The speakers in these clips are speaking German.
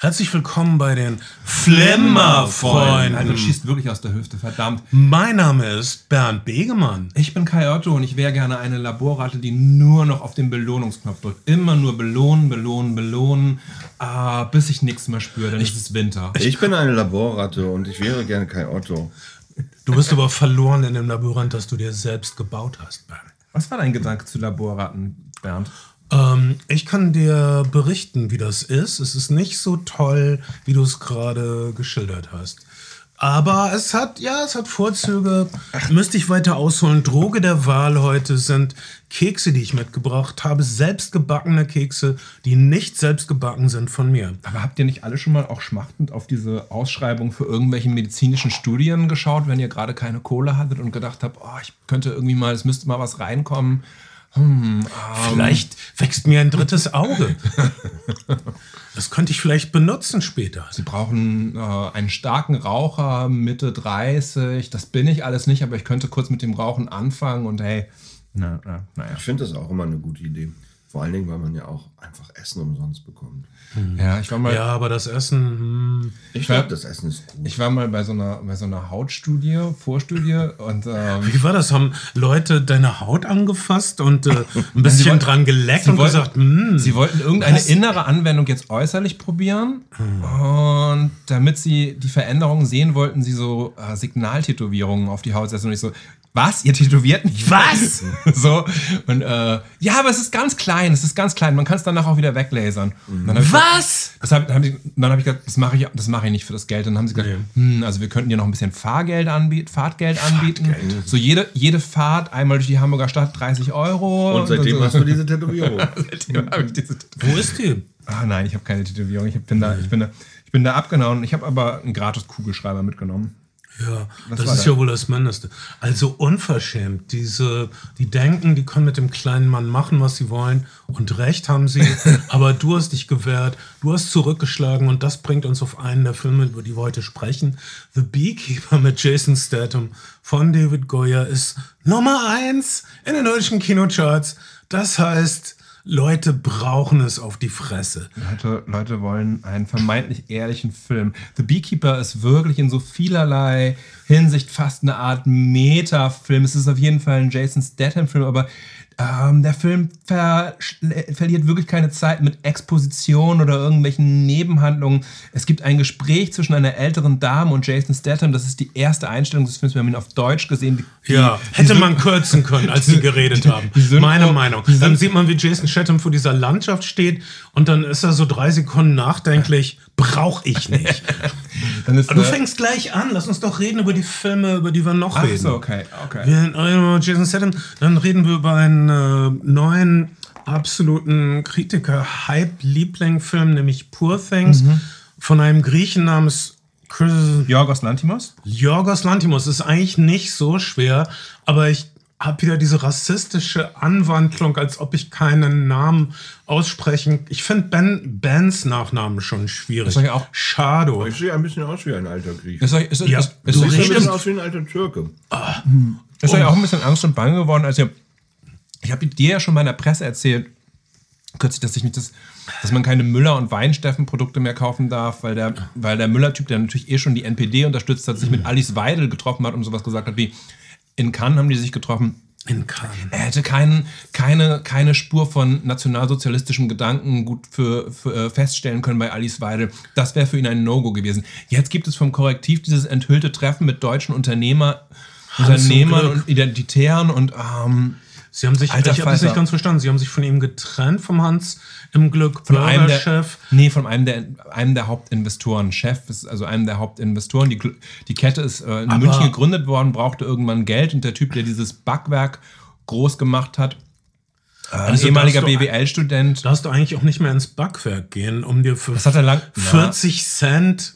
Herzlich willkommen bei den Flimmerfreunden. Du schießt wirklich aus der Hüfte, verdammt. Mein Name ist Bernd Begemann. Ich bin Kai Otto und ich wäre gerne eine Laborratte, die nur noch auf den Belohnungsknopf drückt. Immer nur belohnen, belohnen, belohnen, äh, bis ich nichts mehr spüre, dann ist es Winter. Ich bin eine Laborratte und ich wäre gerne Kai Otto. Du bist aber verloren in dem Labyrinth, das du dir selbst gebaut hast, Bernd. Was war dein Gedanke zu Laborratten, Bernd? Ähm, ich kann dir berichten, wie das ist. Es ist nicht so toll, wie du es gerade geschildert hast. Aber es hat, ja, es hat Vorzüge. Müsste ich weiter ausholen. Droge der Wahl heute sind Kekse, die ich mitgebracht habe. Selbstgebackene Kekse, die nicht selbst gebacken sind von mir. Aber habt ihr nicht alle schon mal auch schmachtend auf diese Ausschreibung für irgendwelche medizinischen Studien geschaut, wenn ihr gerade keine Kohle hattet und gedacht habt, oh, ich könnte irgendwie mal, es müsste mal was reinkommen? Hm, vielleicht wächst mir ein drittes Auge. das könnte ich vielleicht benutzen später. Sie brauchen äh, einen starken Raucher, Mitte 30. Das bin ich alles nicht, aber ich könnte kurz mit dem Rauchen anfangen und hey, na, na, naja. Ich finde das auch immer eine gute Idee. Vor allen Dingen, weil man ja auch einfach Essen umsonst bekommt. Hm. Ja, ich war mal. Ja, aber das Essen. Hm. Ich glaube, das Essen ist gut. Ich war mal bei so einer, bei so einer Hautstudie, Vorstudie und. Ähm, Wie war das? Haben Leute deine Haut angefasst und äh, ein bisschen wollten, dran geleckt und wollten, gesagt, hm, Sie wollten irgendeine was? innere Anwendung jetzt äußerlich probieren hm. und damit sie die Veränderungen sehen, wollten sie so äh, Signaltätowierungen auf die Haut setzen und ich so, was? Ihr tätowiert mich? Was? so. Und äh, ja, aber es ist ganz klein, es ist ganz klein. Man kann es danach auch wieder weglasern. Was? Gesagt, hab, hab ich, dann habe ich gesagt, das mache ich, mach ich nicht für das Geld. Dann haben sie gesagt, nee. hm, also wir könnten dir noch ein bisschen Fahrgeld anbieten, Fahrtgeld anbieten. Fahrtgeld. So jede, jede Fahrt einmal durch die Hamburger Stadt 30 Euro. Und seitdem und so. hast du diese Tätowierung. seitdem habe ich diese Tätowierung. Wo ist die? Ah nein, ich habe keine Tätowierung. Ich bin da, ich bin da, ich bin da abgehauen. Ich habe aber einen gratis Kugelschreiber mitgenommen. Ja, das, das ist ja wohl das Mindeste. Also unverschämt. Diese, die denken, die können mit dem kleinen Mann machen, was sie wollen. Und recht haben sie. aber du hast dich gewehrt, du hast zurückgeschlagen und das bringt uns auf einen der Filme, über die wir heute sprechen. The Beekeeper mit Jason Statham von David Goyer ist Nummer eins in den deutschen Kinocharts. Das heißt, Leute brauchen es auf die Fresse. Leute, Leute wollen einen vermeintlich ehrlichen Film. The Beekeeper ist wirklich in so vielerlei Hinsicht fast eine Art Meta-Film. Es ist auf jeden Fall ein Jason Statham-Film, aber ähm, der Film ver verliert wirklich keine Zeit mit Exposition oder irgendwelchen Nebenhandlungen. Es gibt ein Gespräch zwischen einer älteren Dame und Jason Statham. Das ist die erste Einstellung des Films. Wir haben ihn auf Deutsch gesehen. Die, ja, hätte man kürzen können, als sie geredet haben. Meine Meinung. Dann sieht man, wie Jason Statham vor dieser Landschaft steht und dann ist er so drei Sekunden nachdenklich. Brauche ich nicht. ist, du fängst gleich an. Lass uns doch reden über die Filme, über die wir noch Ach reden. So, okay, okay. Wir, Jason Statham, dann reden wir über einen äh, neuen absoluten Kritiker-Hype-Liebling-Film, nämlich Poor Things, mhm. von einem Griechen namens Chris Yorgos Lantimos. Yorgos Lantimos ist eigentlich nicht so schwer, aber ich habe wieder diese rassistische Anwandlung, als ob ich keinen Namen aussprechen. Ich finde ben, Bens Nachnamen schon schwierig. Das auch Schade. Ich sehe ein bisschen aus wie ein alter Grieche. Ist, ist, ist, ja, ist, ist, ein bisschen aus wie ein alter Türke. Ah. Ist euch auch ein bisschen Angst und Bange geworden, als ihr ich habe dir ja schon mal in der Presse erzählt, kürzlich, dass ich mich das, dass man keine Müller- und Weinsteffen-Produkte mehr kaufen darf, weil der, weil der Müller-Typ, der natürlich eh schon die NPD unterstützt hat, sich mit Alice Weidel getroffen hat und sowas gesagt hat wie, in Cannes haben die sich getroffen. In Cannes. Er hätte kein, keine, keine Spur von nationalsozialistischem Gedanken gut für, für äh, feststellen können bei Alice Weidel. Das wäre für ihn ein No-Go gewesen. Jetzt gibt es vom Korrektiv dieses enthüllte Treffen mit deutschen Unternehmer, Unternehmern und Identitären und ähm, Sie haben sich, Alter ich habe das nicht ganz verstanden, Sie haben sich von ihm getrennt, vom Hans im Glück, von einem der Chef. Nee, von einem der, einem der Hauptinvestoren. Chef ist also einem der Hauptinvestoren. Die, die Kette ist äh, in Aber München gegründet worden, brauchte irgendwann Geld und der Typ, der dieses Backwerk groß gemacht hat, äh, also ein ehemaliger BWL-Student. Darfst du eigentlich auch nicht mehr ins Backwerk gehen, um dir für lang, 40 ja. Cent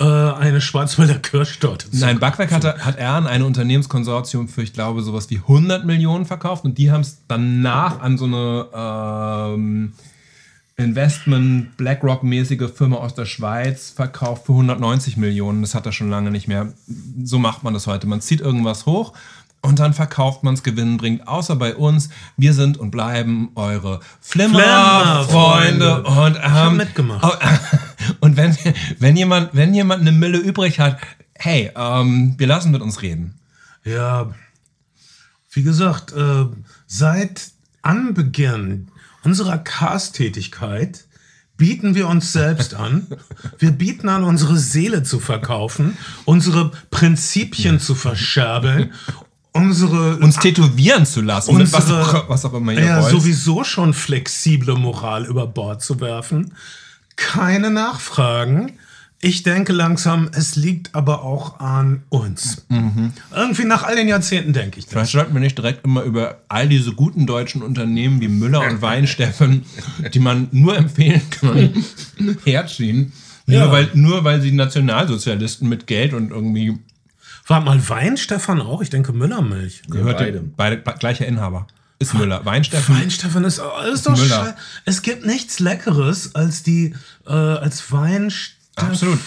äh, eine Schwarzwälder Kirschtorte zu Nein, Backwerk hat, hat er an ein Unternehmenskonsortium für, ich glaube, sowas wie 100 Millionen verkauft und die haben es danach an so eine ähm, Investment BlackRock-mäßige Firma aus der Schweiz verkauft für 190 Millionen. Das hat er schon lange nicht mehr. So macht man das heute. Man zieht irgendwas hoch und dann verkauft man es gewinnbringend. Außer bei uns. Wir sind und bleiben eure Flimmer-Freunde. Flimmer und ähm, mitgemacht. Und wenn, Wenn jemand, wenn jemand eine Mille übrig hat, hey, ähm, wir lassen mit uns reden. Ja, wie gesagt, äh, seit Anbeginn unserer Cast-Tätigkeit bieten wir uns selbst an. Wir bieten an, unsere Seele zu verkaufen, unsere Prinzipien zu verscherbeln, unsere uns tätowieren zu lassen, unsere, was, was, auch immer ihr ja, wollt. sowieso schon flexible Moral über Bord zu werfen. Keine Nachfragen. Ich denke langsam, es liegt aber auch an uns. Mhm. Irgendwie nach all den Jahrzehnten denke ich das. Vielleicht sollten wir nicht direkt immer über all diese guten deutschen Unternehmen wie Müller und Weinsteffen, die man nur empfehlen kann, herziehen. Ja. Nur, weil, nur weil sie Nationalsozialisten mit Geld und irgendwie. War mal Weinstefan auch? Ich denke Müllermilch. Gehört beide. beide gleicher Inhaber. Ist Müller. Weinstefan. Weinstefan ist, ist doch Müller. Es gibt nichts Leckeres als die äh, als Weinstefan Absolut.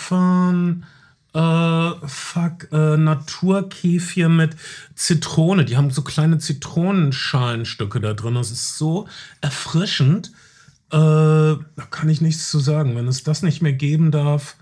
Äh, fuck, äh, Naturkefir mit Zitrone. Die haben so kleine Zitronenschalenstücke da drin. Das ist so erfrischend. Äh, da kann ich nichts zu sagen. Wenn es das nicht mehr geben darf,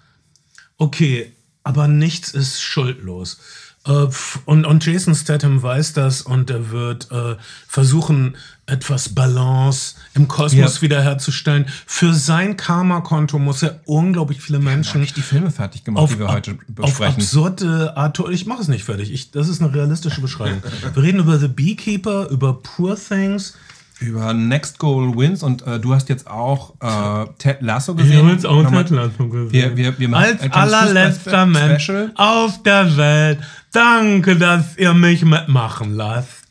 okay, aber nichts ist schuldlos. Äh, und, und Jason Statham weiß das und er wird äh, versuchen, etwas Balance im Kosmos ja. wiederherzustellen. Für sein Karma-Konto muss er unglaublich viele Menschen. Ich die Filme fertig gemacht, auf, die wir heute besprechen. Auf absurde Art. Ich mache es nicht fertig. Ich, das ist eine realistische Beschreibung. wir reden über The Beekeeper, über Poor Things. Über Next Goal Wins und äh, du hast jetzt auch äh, Ted Lasso gesehen. Wir haben jetzt auch Ted Lasso gesehen. Wir, wir, wir Als allerletzter Mensch auf der Welt. Danke, dass ihr mich mitmachen lasst.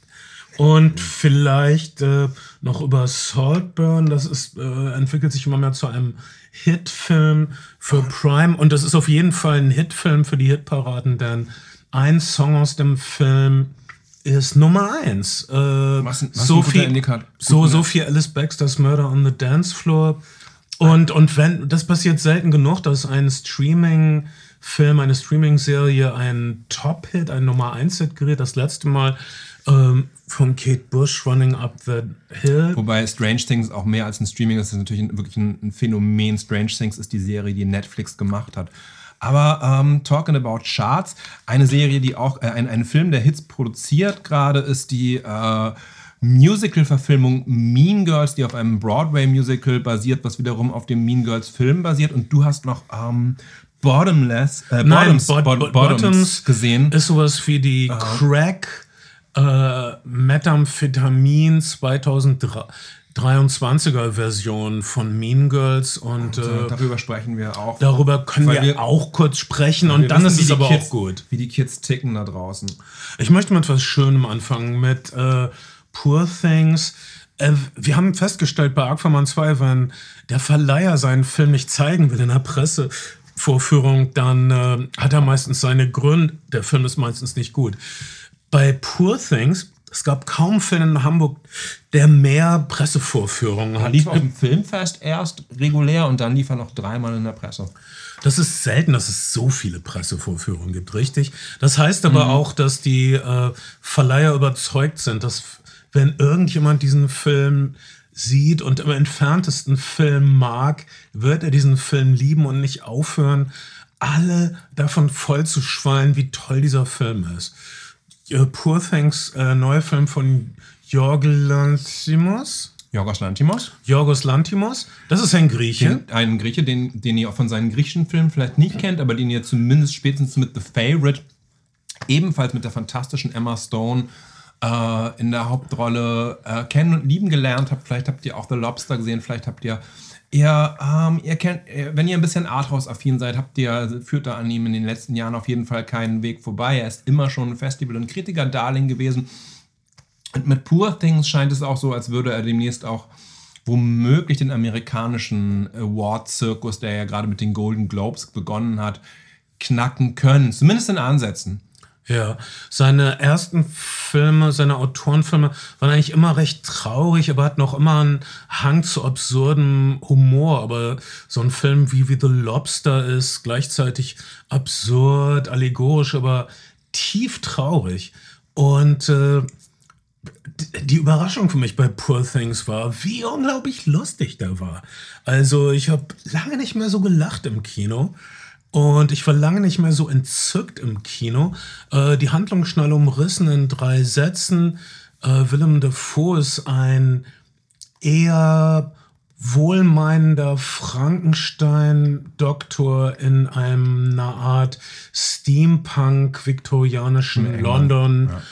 Und vielleicht äh, noch über Saltburn, das ist, äh, entwickelt sich immer mehr zu einem Hitfilm für Prime. Und das ist auf jeden Fall ein Hitfilm für die Hitparaden, denn ein Song aus dem Film ist Nummer eins. Äh, was, was Sophie, so, Sophie Alice Baxter's Murder on the Dance Floor. Und, und wenn, das passiert selten genug, dass ein Streaming-Film, eine Streaming-Serie ein Top-Hit, ein Nummer 1-Hit gerät. Das letzte Mal ähm, von Kate Bush, Running Up the Hill. Wobei Strange Things auch mehr als ein Streaming ist, ist natürlich ein, wirklich ein, ein, Phänomen. Strange Things ist die Serie, die Netflix gemacht hat. Aber ähm, Talking About Charts, eine Serie, die auch, äh, ein, ein Film, der Hits produziert gerade, ist die äh, Musical-Verfilmung Mean Girls, die auf einem Broadway-Musical basiert, was wiederum auf dem Mean Girls-Film basiert. Und du hast noch ähm, Bottomless, äh, Nein, Bottoms, Bot Bottoms, Bottoms gesehen. Ist sowas wie die uh Crack äh, Methamphetamin 2023er Version von Mean Girls und, und äh, darüber sprechen wir auch. Darüber können wir, wir, auch kurz sprechen und dann wissen, ist es aber Kids, auch gut. Wie die Kids ticken da draußen. Ich möchte mit etwas Schönem anfangen, mit äh, Poor Things. Äh, wir haben festgestellt bei Aquaman 2, wenn der Verleiher seinen Film nicht zeigen will in der Pressevorführung, dann äh, hat er meistens seine Gründe. Der Film ist meistens nicht gut bei Poor Things, es gab kaum Filme in Hamburg, der mehr Pressevorführungen hat. Er lief auf dem Filmfest erst regulär und dann lief er noch dreimal in der Presse. Das ist selten, dass es so viele Pressevorführungen gibt, richtig? Das heißt aber mhm. auch, dass die äh, Verleiher überzeugt sind, dass wenn irgendjemand diesen Film sieht und im entferntesten Film mag, wird er diesen Film lieben und nicht aufhören, alle davon voll zu schwallen, wie toll dieser Film ist. Uh, Poor Things, äh, neuer Film von Jorgos Lantimos. Jorgos Lantimos. Jorgos Lantimos. Das ist ein Grieche. Den, ein Grieche, den, den ihr auch von seinen griechischen Filmen vielleicht nicht kennt, aber den ihr zumindest spätestens mit The Favorite, ebenfalls mit der fantastischen Emma Stone, äh, in der Hauptrolle äh, kennen und lieben gelernt habt. Vielleicht habt ihr auch The Lobster gesehen, vielleicht habt ihr Ihr, ähm, ihr kennt, wenn ihr ein bisschen Arthouse-affin seid, habt ihr, führt da an ihm in den letzten Jahren auf jeden Fall keinen Weg vorbei. Er ist immer schon ein Festival- und Kritiker-Darling gewesen. Und mit Poor Things scheint es auch so, als würde er demnächst auch womöglich den amerikanischen Award-Zirkus, der ja gerade mit den Golden Globes begonnen hat, knacken können. Zumindest in Ansätzen. Ja, seine ersten Filme, seine Autorenfilme waren eigentlich immer recht traurig, aber hat noch immer einen Hang zu absurdem Humor. Aber so ein Film wie, wie The Lobster ist gleichzeitig absurd, allegorisch, aber tief traurig. Und äh, die Überraschung für mich bei Poor Things war, wie unglaublich lustig der war. Also ich habe lange nicht mehr so gelacht im Kino. Und ich war lange nicht mehr so entzückt im Kino. Äh, die Handlung schnell umrissen in drei Sätzen. Äh, Willem Dafoe ist ein eher wohlmeinender Frankenstein-Doktor in einer Art Steampunk-viktorianischen London, ja.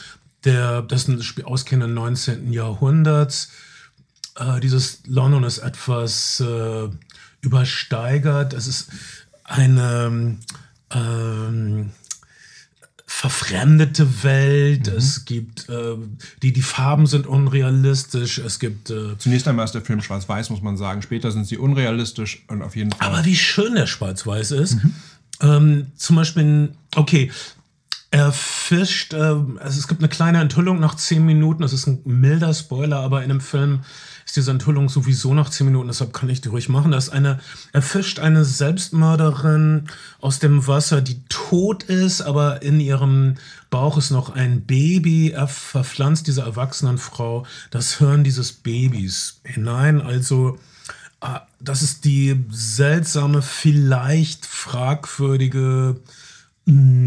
der, das ist ein Spiel ausgehenden 19. Jahrhunderts. Äh, dieses London ist etwas äh, übersteigert. Es ist eine ähm, verfremdete Welt. Mhm. Es gibt äh, die die Farben sind unrealistisch. Es gibt äh, zunächst einmal ist der Film schwarz-weiß, muss man sagen. Später sind sie unrealistisch und auf jeden Fall. Aber wie schön der schwarz-weiß ist. Mhm. Ähm, zum Beispiel, okay. Er fischt, äh, also es gibt eine kleine Enthüllung nach zehn Minuten, das ist ein milder Spoiler, aber in dem Film ist diese Enthüllung sowieso nach zehn Minuten, deshalb kann ich die ruhig machen. Da ist eine, er fischt eine Selbstmörderin aus dem Wasser, die tot ist, aber in ihrem Bauch ist noch ein Baby. Er verpflanzt diese erwachsenen Frau das Hirn dieses Babys hinein. Also, ah, das ist die seltsame, vielleicht fragwürdige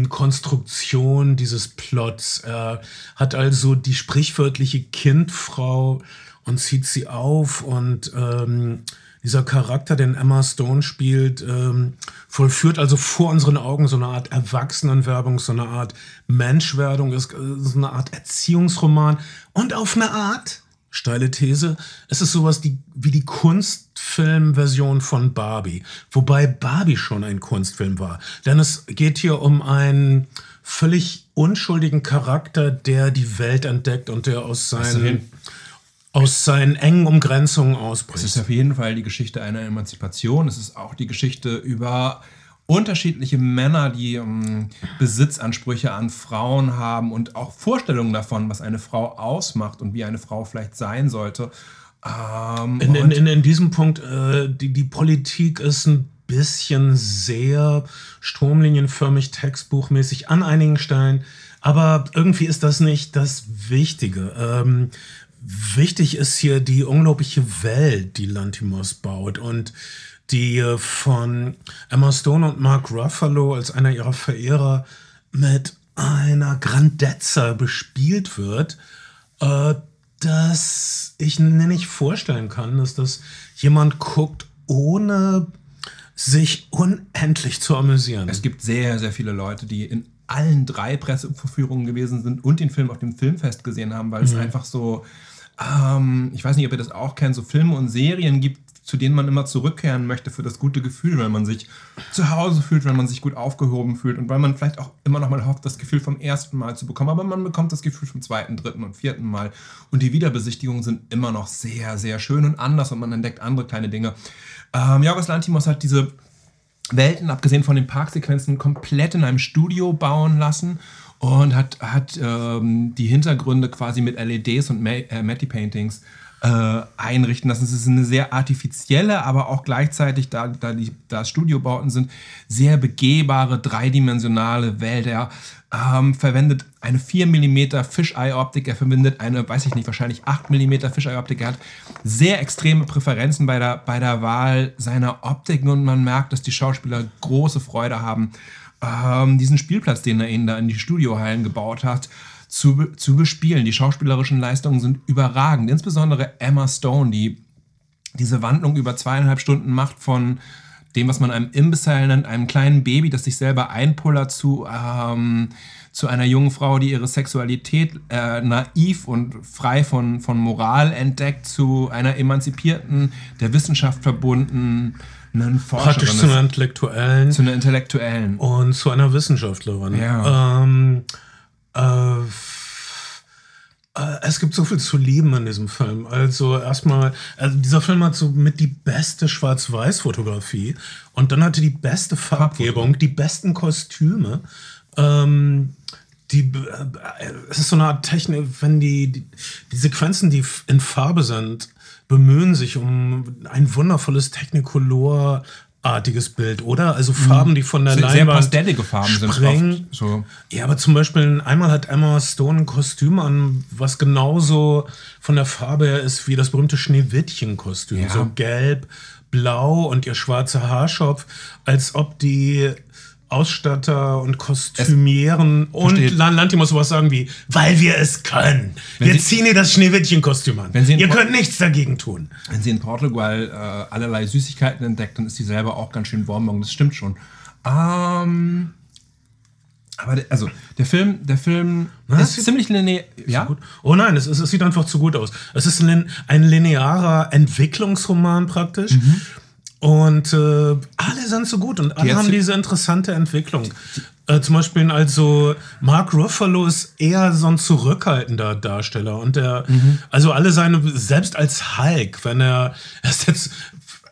Konstruktion dieses Plots. Er hat also die sprichwörtliche Kindfrau und zieht sie auf und ähm, dieser Charakter, den Emma Stone spielt, ähm, vollführt also vor unseren Augen so eine Art Erwachsenenwerbung, so eine Art Menschwerdung, ist äh, so eine Art Erziehungsroman und auf eine Art, steile These, es ist sowas die, wie die Kunstfilmversion von Barbie, wobei Barbie schon ein Kunstfilm war, denn es geht hier um einen völlig unschuldigen Charakter, der die Welt entdeckt und der aus seinen aus seinen engen Umgrenzungen ausbricht. Es ist auf jeden Fall die Geschichte einer Emanzipation. Es ist auch die Geschichte über unterschiedliche Männer, die um, ähm, Besitzansprüche an Frauen haben und auch Vorstellungen davon, was eine Frau ausmacht und wie eine Frau vielleicht sein sollte. Ähm, in, in, in, in, diesem Punkt, äh, die, die Politik ist ein bisschen sehr stromlinienförmig, textbuchmäßig an einigen Stellen. Aber irgendwie ist das nicht das Wichtige. Ähm, wichtig ist hier die unglaubliche Welt, die Lantimos baut und die äh, von Emma Stone und Mark Ruffalo als einer ihrer Verehrer mit einer Grandezza bespielt wird, äh, dass ich mir nicht vorstellen kann, dass das jemand guckt, ohne sich unendlich zu amüsieren. Es gibt sehr, sehr viele Leute, die in allen drei Presseverführungen gewesen sind und den Film auf dem Filmfest gesehen haben, weil mhm. es einfach so ähm, ich weiß nicht, ob ihr das auch kennt, so Filme und Serien gibt, zu denen man immer zurückkehren möchte für das gute Gefühl, wenn man sich zu Hause fühlt, wenn man sich gut aufgehoben fühlt und weil man vielleicht auch immer noch mal hofft, das Gefühl vom ersten Mal zu bekommen, aber man bekommt das Gefühl vom zweiten, dritten und vierten Mal und die Wiederbesichtigungen sind immer noch sehr, sehr schön und anders und man entdeckt andere kleine Dinge. Ähm, Jorgos Lantimos hat diese Welten, abgesehen von den Parksequenzen, komplett in einem Studio bauen lassen und hat, hat ähm, die Hintergründe quasi mit LEDs und äh, Matty-Paintings äh, einrichten lassen. Es ist eine sehr artifizielle, aber auch gleichzeitig, da, da, die, da Studiobauten sind, sehr begehbare, dreidimensionale Welt. Er ähm, verwendet eine 4 mm Fisheye-Optik, er verwendet eine, weiß ich nicht, wahrscheinlich 8 mm Fisheye-Optik. Er hat sehr extreme Präferenzen bei der, bei der Wahl seiner Optiken und man merkt, dass die Schauspieler große Freude haben ähm, diesen Spielplatz, den er ihnen da in die Studiohallen gebaut hat, zu, zu bespielen. Die schauspielerischen Leistungen sind überragend. Insbesondere Emma Stone, die diese Wandlung über zweieinhalb Stunden macht von dem, was man einem Imbecile nennt, einem kleinen Baby, das sich selber einpullert, zu, ähm, zu einer jungen Frau, die ihre Sexualität äh, naiv und frei von, von Moral entdeckt, zu einer emanzipierten, der Wissenschaft verbundenen einen Praktisch zu einer Intellektuellen. Zu einer Intellektuellen. Und zu einer Wissenschaftlerin. Ja. Ähm, äh, äh, es gibt so viel zu lieben in diesem Film. Also erstmal, also dieser Film hat so mit die beste Schwarz-Weiß-Fotografie und dann hatte die beste Farbgebung, die besten Kostüme. Ähm, die, äh, es ist so eine Art Technik, wenn die, die, die Sequenzen, die in Farbe sind, bemühen sich um ein wundervolles Technicolor artiges Bild, oder? Also Farben, die von der sehr, Leinwand sehr pastellige Farben springen. sind oft so. Ja, aber zum Beispiel einmal hat Emma Stone ein Kostüm an, was genauso von der Farbe her ist wie das berühmte Schneewittchen-Kostüm. Ja. So gelb, blau und ihr schwarzer Haarschopf, als ob die Ausstatter und Kostümieren und Lantimos sowas sagen wie, weil wir es können. Wenn wir Sie, ziehen ihr das Schneewittchen-Kostüm an. ihr könnt nichts dagegen tun. Wenn sie in Portugal äh, allerlei Süßigkeiten entdeckt, dann ist sie selber auch ganz schön Bonbon. Das stimmt schon. Ähm, aber der, also der Film, der Film Na, ist ziemlich linear. Ja? Oh nein, es, es, es, sieht einfach zu gut aus. Es ist ein, ein linearer Entwicklungsroman praktisch. Mhm und äh, alle sind so gut und alle haben diese interessante Entwicklung. Äh, zum Beispiel also Mark Ruffalo ist eher so ein zurückhaltender Darsteller und der, mhm. also alle seine, selbst als Hulk, wenn er, er ist jetzt,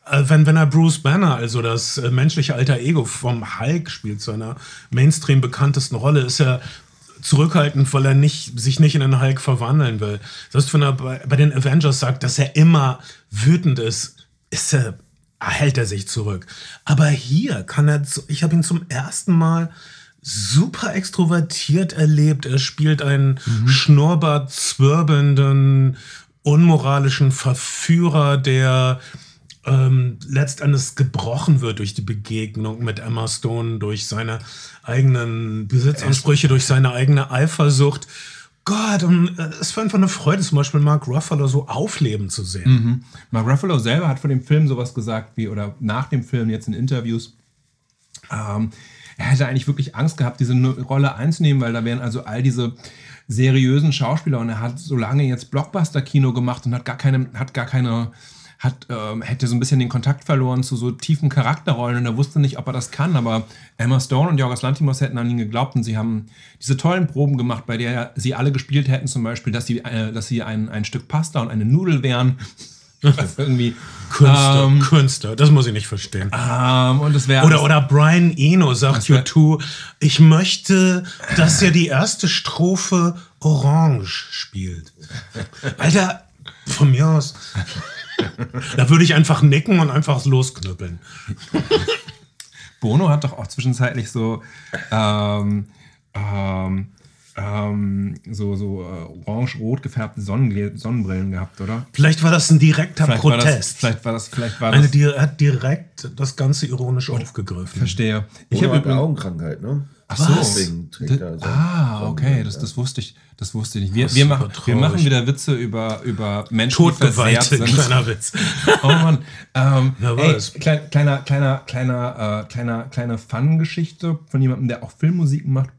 äh, wenn, wenn er Bruce Banner, also das äh, menschliche alter Ego vom Hulk spielt, seiner Mainstream bekanntesten Rolle, ist er zurückhaltend, weil er nicht, sich nicht in einen Hulk verwandeln will. Selbst wenn er bei, bei den Avengers sagt, dass er immer wütend ist, ist er hält er sich zurück. Aber hier kann er, ich habe ihn zum ersten Mal super extrovertiert erlebt. Er spielt einen mhm. Schnurrbart zwirbelnden, unmoralischen Verführer, der ähm, letztendlich gebrochen wird durch die Begegnung mit Emma Stone, durch seine eigenen Besitzansprüche, durch seine eigene Eifersucht. Gott, und äh, es war einfach eine Freude, zum Beispiel Mark Ruffalo so aufleben zu sehen. Mhm. Mark Ruffalo selber hat vor dem Film sowas gesagt, wie, oder nach dem Film jetzt in Interviews, ähm, er hätte eigentlich wirklich Angst gehabt, diese Rolle einzunehmen, weil da wären also all diese seriösen Schauspieler und er hat so lange jetzt Blockbuster-Kino gemacht und hat gar keine, hat gar keine hat, ähm, hätte so ein bisschen den Kontakt verloren zu so tiefen Charakterrollen und er wusste nicht, ob er das kann. Aber Emma Stone und Jorgos Lantimos hätten an ihn geglaubt und sie haben diese tollen Proben gemacht, bei der sie alle gespielt hätten, zum Beispiel, dass sie, äh, dass sie ein, ein Stück Pasta und eine Nudel wären. Was irgendwie Künstler, ähm, Künstler, das muss ich nicht verstehen. Ähm, und es oder, oder Brian Eno sagt U2, ich möchte, dass er die erste Strophe Orange spielt. Alter, von mir aus da würde ich einfach nicken und einfach losknüppeln. Bono hat doch auch zwischenzeitlich so, ähm, ähm, ähm, so, so äh, orange-rot gefärbte Sonnen Sonnenbrillen gehabt, oder? Vielleicht war das ein direkter vielleicht Protest. War das, vielleicht war das, vielleicht war das. Eine, hat direkt das Ganze ironisch aufgegriffen. Verstehe. Ich habe eine Augenkrankheit, ne? Ach so. Deswegen trägt er so ah, okay, das, das wusste ich, das wusste ich nicht. Wir, wir, machen, wir machen wieder Witze über, über Menschen, die versehrt sind. kleiner Witz. oh Mann. Ähm, ey, klein, kleiner, kleiner, kleiner, äh, kleiner, kleine Fun-Geschichte von jemandem, der auch Filmmusik macht.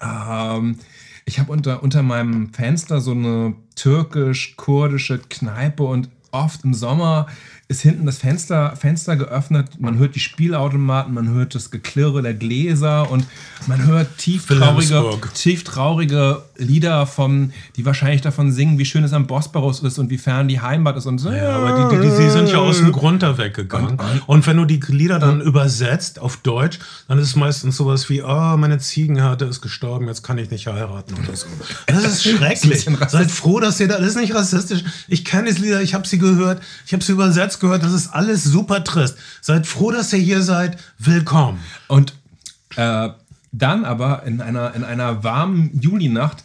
Ähm, ich habe unter, unter meinem Fenster so eine türkisch-kurdische Kneipe und oft im Sommer ist hinten das Fenster, Fenster geöffnet, man hört die Spielautomaten, man hört das Geklirre der Gläser und man hört tieftraurige, tieftraurige Lieder von, die wahrscheinlich davon singen, wie schön es am Bosporus ist und wie fern die Heimat ist und so. Ja, aber die, die, die sind ja aus dem Grund da weggegangen. Und, und wenn du die Lieder dann übersetzt auf Deutsch, dann ist es meistens sowas wie, oh, meine Ziegenhärte ist gestorben, jetzt kann ich nicht heiraten oder so. Das ist schrecklich. Seid froh, dass ihr da, das ist nicht rassistisch. Ich kenne diese Lieder, ich habe sie gehört, ich habe sie übersetzt gehört, das ist alles super trist. Seid froh, dass ihr hier seid. Willkommen. Und äh, dann aber in einer, in einer warmen Julinacht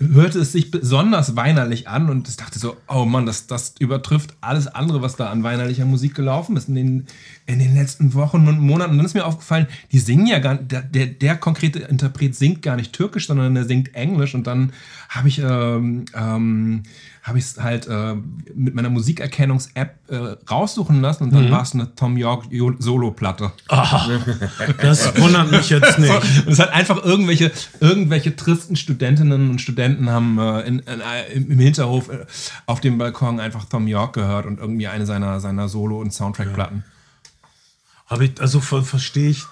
hörte es sich besonders weinerlich an und ich dachte so, oh Mann, das, das übertrifft alles andere, was da an weinerlicher Musik gelaufen ist in den, in den letzten Wochen und Monaten. Und dann ist mir aufgefallen, die singen ja gar der, der, der konkrete Interpret singt gar nicht türkisch, sondern er singt Englisch und dann habe ich ähm, ähm, habe ich es halt äh, mit meiner Musikerkennungs-App äh, raussuchen lassen und dann mhm. war es eine Tom York Solo-Platte. das wundert mich jetzt nicht. und es hat einfach irgendwelche, irgendwelche tristen Studentinnen und Studenten haben äh, in, in, äh, im Hinterhof äh, auf dem Balkon einfach Tom York gehört und irgendwie eine seiner, seiner Solo- und Soundtrack-Platten. Ja. ich, also ver verstehe ich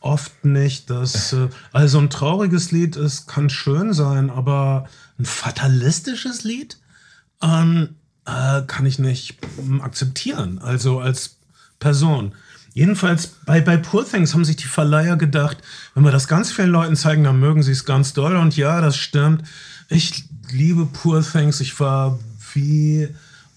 oft nicht, dass äh, also ein trauriges Lied ist, kann schön sein, aber ein fatalistisches Lied? Ähm, äh, kann ich nicht ähm, akzeptieren, also als Person. Jedenfalls bei, bei Poor Things haben sich die Verleiher gedacht, wenn wir das ganz vielen Leuten zeigen, dann mögen sie es ganz doll. Und ja, das stimmt. Ich liebe Poor Things. Ich war wie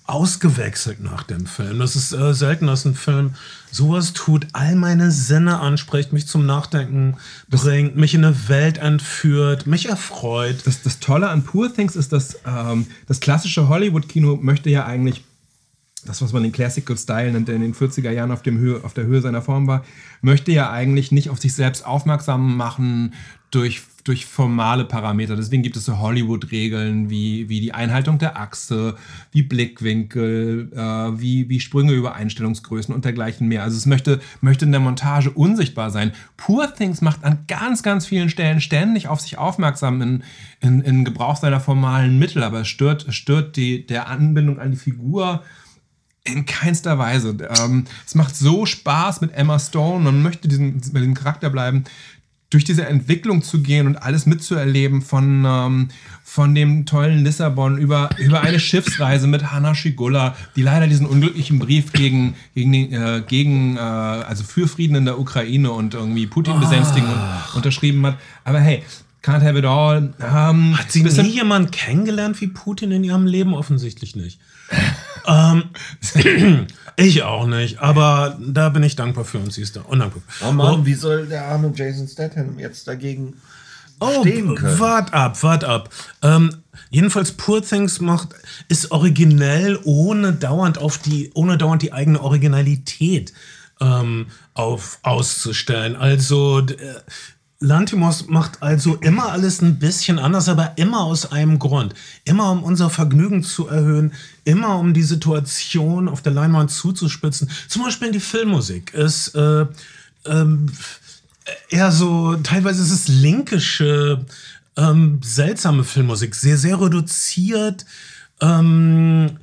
ausgewechselt nach dem Film. Das ist äh, selten, dass ein Film sowas tut, all meine Sinne anspricht, mich zum Nachdenken bringt, mich in eine Welt entführt, mich erfreut. Das, das Tolle an Poor Things ist, dass ähm, das klassische Hollywood-Kino möchte ja eigentlich das, was man den Classical Style nennt, der in den 40er Jahren auf, dem Höhe, auf der Höhe seiner Form war, möchte ja eigentlich nicht auf sich selbst aufmerksam machen durch, durch formale Parameter. Deswegen gibt es so Hollywood-Regeln wie, wie die Einhaltung der Achse, wie Blickwinkel, äh, wie, wie Sprünge über Einstellungsgrößen und dergleichen mehr. Also es möchte, möchte in der Montage unsichtbar sein. Poor Things macht an ganz, ganz vielen Stellen ständig auf sich aufmerksam in, in, in Gebrauch seiner formalen Mittel, aber es stört, stört die, der Anbindung an die Figur in keinster Weise. Ähm, es macht so Spaß mit Emma Stone. Man möchte diesen, bei diesem Charakter bleiben durch diese Entwicklung zu gehen und alles mitzuerleben von, ähm, von dem tollen Lissabon über, über eine Schiffsreise mit Hanna Schigula, die leider diesen unglücklichen Brief gegen, gegen, äh, gegen äh, also für Frieden in der Ukraine und irgendwie Putin besänftigen oh. unterschrieben hat. Aber hey, can't have it all. Ähm, hat sie nie jemand kennengelernt wie Putin in ihrem Leben? Offensichtlich nicht. ähm, ich auch nicht, aber da bin ich dankbar für und sie ist da undankbar. Oh Mann, oh. wie soll der arme Jason Statham jetzt dagegen oh, stehen können? Wart ab, wart ab. Ähm, jedenfalls Poor Things macht, ist originell, ohne dauernd auf die, ohne dauernd die eigene Originalität ähm, auf, auszustellen. Also Lantimos macht also immer alles ein bisschen anders, aber immer aus einem Grund. Immer um unser Vergnügen zu erhöhen, immer um die Situation auf der Leinwand zuzuspitzen. Zum Beispiel die Filmmusik ist äh, ähm, eher so, teilweise ist es linkische, ähm, seltsame Filmmusik, sehr, sehr reduziert, ähm,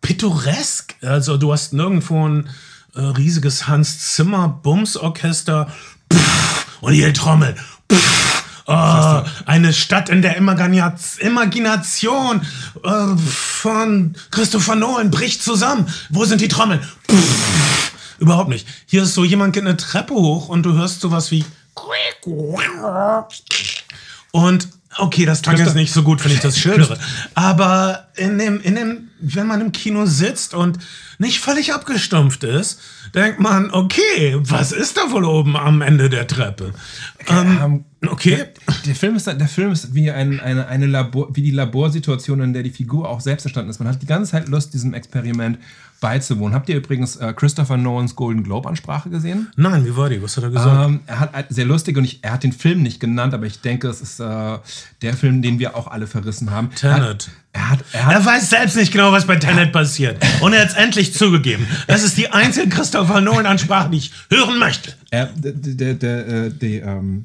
pittoresk. Also du hast nirgendwo ein äh, riesiges Hans Zimmer Bums-Orchester. Und die Trommel. Oh, eine Stadt in der Imagination äh, von Christopher Nolan bricht zusammen. Wo sind die Trommeln? Überhaupt nicht. Hier ist so jemand geht eine Treppe hoch und du hörst sowas wie und okay, das klang jetzt nicht so gut, wenn ich das schildere. Aber in dem, in dem, wenn man im Kino sitzt und nicht völlig abgestumpft ist, denkt man, okay, was ist da wohl oben am Ende der Treppe? Okay. Ähm, okay. Der, der, Film ist, der Film ist wie, ein, eine, eine Labor, wie die Laborsituation, in der die Figur auch selbst entstanden ist. Man hat die ganze Zeit Lust, diesem Experiment beizuwohnen. Habt ihr übrigens äh, Christopher Nolans Golden Globe Ansprache gesehen? Nein, wie war die? Was hat er gesagt? Ähm, er hat sehr lustig und ich, er hat den Film nicht genannt, aber ich denke, es ist äh, der Film, den wir auch alle verrissen haben. Tenet. Er, hat, er, hat, er weiß selbst nicht genau, was bei Tenet passiert. Und er hat es endlich zugegeben. Das ist die einzige Christopher Nolan Ansprache, die ich hören möchte. Er, der, der, äh, die, ähm,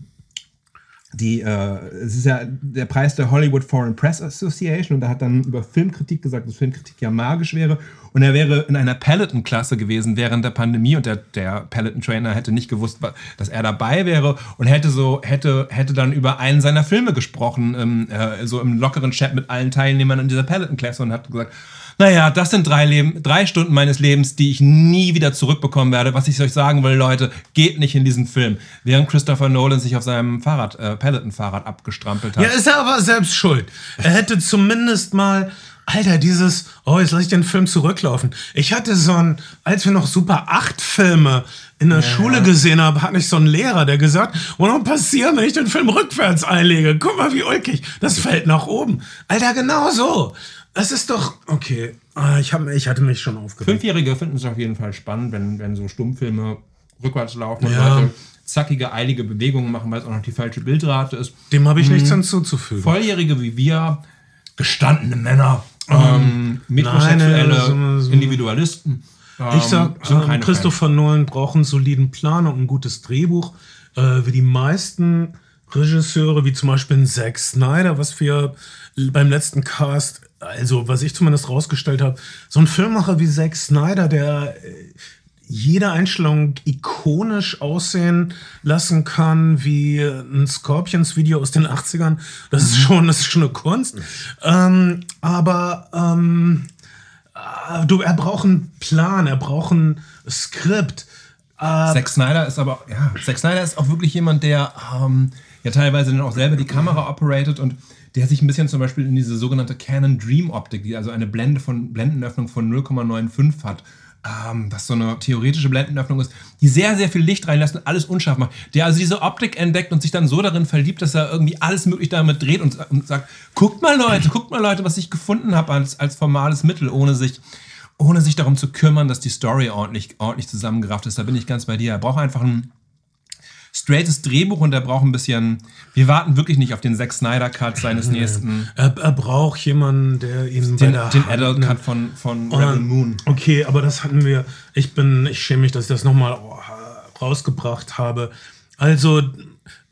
die, äh, es ist ja der Preis der Hollywood Foreign Press Association und er hat dann über Filmkritik gesagt, dass Filmkritik ja magisch wäre und er wäre in einer Peloton-Klasse gewesen während der Pandemie und der, der Peloton-Trainer hätte nicht gewusst, dass er dabei wäre und hätte so, hätte, hätte dann über einen seiner Filme gesprochen, ähm, äh, so im lockeren Chat mit allen Teilnehmern in dieser Peloton-Klasse und hat gesagt, naja, das sind drei, Leben, drei Stunden meines Lebens, die ich nie wieder zurückbekommen werde. Was ich euch sagen will, Leute, geht nicht in diesen Film. Während Christopher Nolan sich auf seinem Fahrrad, äh, Peloton-Fahrrad abgestrampelt hat. Ja, ist er aber selbst schuld. Er hätte zumindest mal Alter, dieses, oh, jetzt lass ich den Film zurücklaufen. Ich hatte so ein, als wir noch Super 8 Filme in der ja. Schule gesehen haben, hat nicht so ein Lehrer, der gesagt, was noch passiert, wenn ich den Film rückwärts einlege? Guck mal, wie ulkig. Das fällt nach oben. Alter, genau so. Das ist doch, okay. Ah, ich, hab, ich hatte mich schon aufgeregt. Fünfjährige finden es auf jeden Fall spannend, wenn, wenn so Stummfilme rückwärts laufen und ja. Leute zackige, eilige Bewegungen machen, weil es auch noch die falsche Bildrate ist. Dem habe ich hm. nichts hinzuzufügen. Volljährige wie wir, gestandene Männer, ähm, metrosexuelle Nein, so, Individualisten. Ähm, ich sag, ähm, Christopher Fans. Nolan braucht einen soliden Plan und ein gutes Drehbuch. Äh, wie die meisten Regisseure, wie zum Beispiel Zack Snyder, was wir beim letzten Cast, also was ich zumindest rausgestellt habe, so ein Filmmacher wie Zack Snyder, der äh, jede Einstellung ikonisch aussehen lassen kann, wie ein Scorpions-Video aus den 80ern. Das ist mhm. schon, das ist schon eine Kunst. Ähm, aber ähm, äh, du, er braucht einen Plan, er braucht ein Skript. Äh, Zack Snyder ist aber, ja, Zack Snyder ist auch wirklich jemand, der ähm, ja teilweise dann auch selber die Kamera operatet und der sich ein bisschen zum Beispiel in diese sogenannte Canon Dream Optik, die also eine Blende von, Blendenöffnung von 0,95 hat, ähm, was so eine theoretische Blendenöffnung ist, die sehr, sehr viel Licht reinlässt und alles unscharf macht. Der also diese Optik entdeckt und sich dann so darin verliebt, dass er irgendwie alles möglich damit dreht und, und sagt, guckt mal Leute, guckt mal Leute, was ich gefunden habe als, als formales Mittel, ohne sich ohne sich darum zu kümmern, dass die Story ordentlich, ordentlich zusammengerafft ist. Da bin ich ganz bei dir. Er braucht einfach ein straightes Drehbuch und er braucht ein bisschen. Wir warten wirklich nicht auf den Zack Snyder Cut seines nee. nächsten. Er, er, braucht jemanden, der ihn den, den Adult Cut von, von Rebel Moon. Okay, aber das hatten wir. Ich bin, ich schäme mich, dass ich das nochmal rausgebracht habe. Also,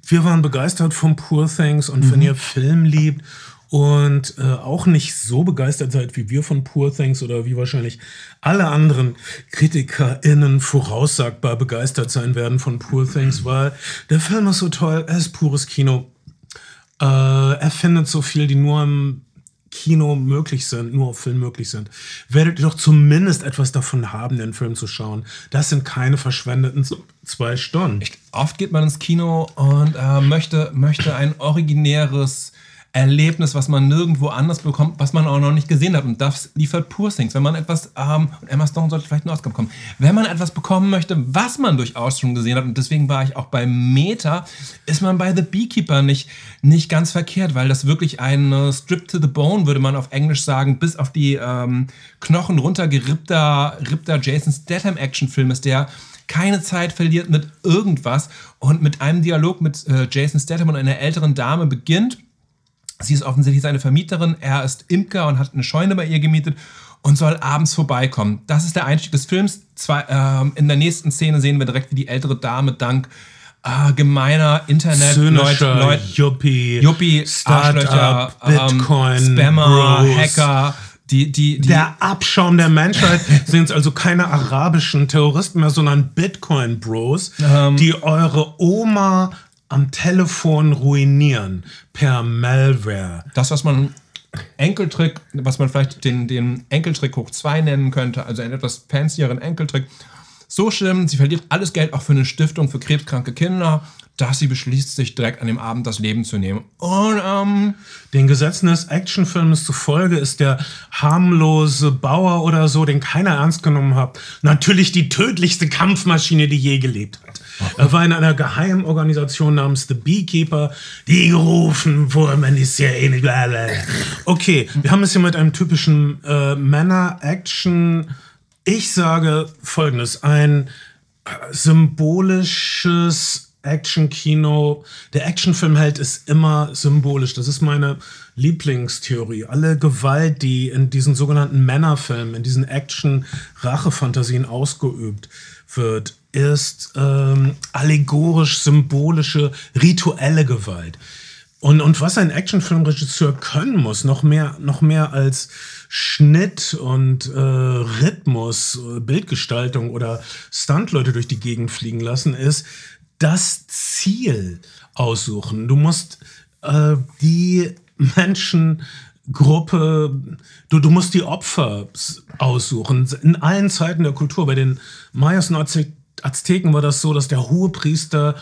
wir waren begeistert von Poor Things und mhm. wenn ihr Film liebt und äh, auch nicht so begeistert seid wie wir von Poor Things oder wie wahrscheinlich alle anderen KritikerInnen voraussagbar begeistert sein werden von Poor Things, weil der Film ist so toll, er ist pures Kino. Äh, er findet so viel, die nur im Kino möglich sind, nur auf Film möglich sind, werdet ihr doch zumindest etwas davon haben, den Film zu schauen. Das sind keine verschwendeten zwei Stunden. Ich, oft geht man ins Kino und äh, möchte, möchte ein originäres Erlebnis, was man nirgendwo anders bekommt, was man auch noch nicht gesehen hat. Und das liefert Pur Things. Wenn man etwas, ähm, Emma Stone sollte vielleicht einen Oscar bekommen, wenn man etwas bekommen möchte, was man durchaus schon gesehen hat, und deswegen war ich auch bei Meta, ist man bei The Beekeeper nicht, nicht ganz verkehrt, weil das wirklich ein äh, Strip to the Bone, würde man auf Englisch sagen, bis auf die ähm, Knochen runtergerippter rippter Jason Statham Actionfilm ist, der keine Zeit verliert mit irgendwas und mit einem Dialog mit äh, Jason Statham und einer älteren Dame beginnt Sie ist offensichtlich seine Vermieterin, er ist Imker und hat eine Scheune bei ihr gemietet und soll abends vorbeikommen. Das ist der Einstieg des Films. Zwei, ähm, in der nächsten Szene sehen wir direkt, wie die ältere Dame dank äh, gemeiner Internet Leute, Leute, Yuppie, Yuppie Arschlöcher, Bitcoin, ähm, Spammer, Bros. Hacker, die, die, die der Abschaum der Menschheit sind also keine arabischen Terroristen mehr, sondern Bitcoin-Bros, ähm, die eure Oma am Telefon ruinieren per Malware. Das, was man Enkeltrick, was man vielleicht den, den Enkeltrick hoch 2 nennen könnte, also einen etwas fancieren Enkeltrick. So schlimm, sie verliert alles Geld auch für eine Stiftung für krebskranke Kinder, dass sie beschließt, sich direkt an dem Abend das Leben zu nehmen. Und ähm, den Gesetzen des Actionfilms zufolge ist der harmlose Bauer oder so, den keiner ernst genommen hat, natürlich die tödlichste Kampfmaschine, die je gelebt hat. Er war in einer geheimen Organisation namens The Beekeeper, die gerufen wurde, man ist ja eh nicht. Okay, wir haben es hier mit einem typischen äh, Männer-Action. Ich sage folgendes: ein äh, symbolisches Action-Kino. Der Actionfilmheld ist immer symbolisch. Das ist meine Lieblingstheorie. Alle Gewalt, die in diesen sogenannten Männerfilmen, in diesen Action-Rache-Fantasien ausgeübt wird, ist ähm, allegorisch, symbolische, rituelle Gewalt. Und, und was ein Actionfilmregisseur können muss, noch mehr, noch mehr als Schnitt und äh, Rhythmus, äh, Bildgestaltung oder Stuntleute durch die Gegend fliegen lassen, ist das Ziel aussuchen. Du musst äh, die Menschengruppe, du, du musst die Opfer aussuchen. In allen Zeiten der Kultur, bei den Mayas und Azteken war das so, dass der Hohepriester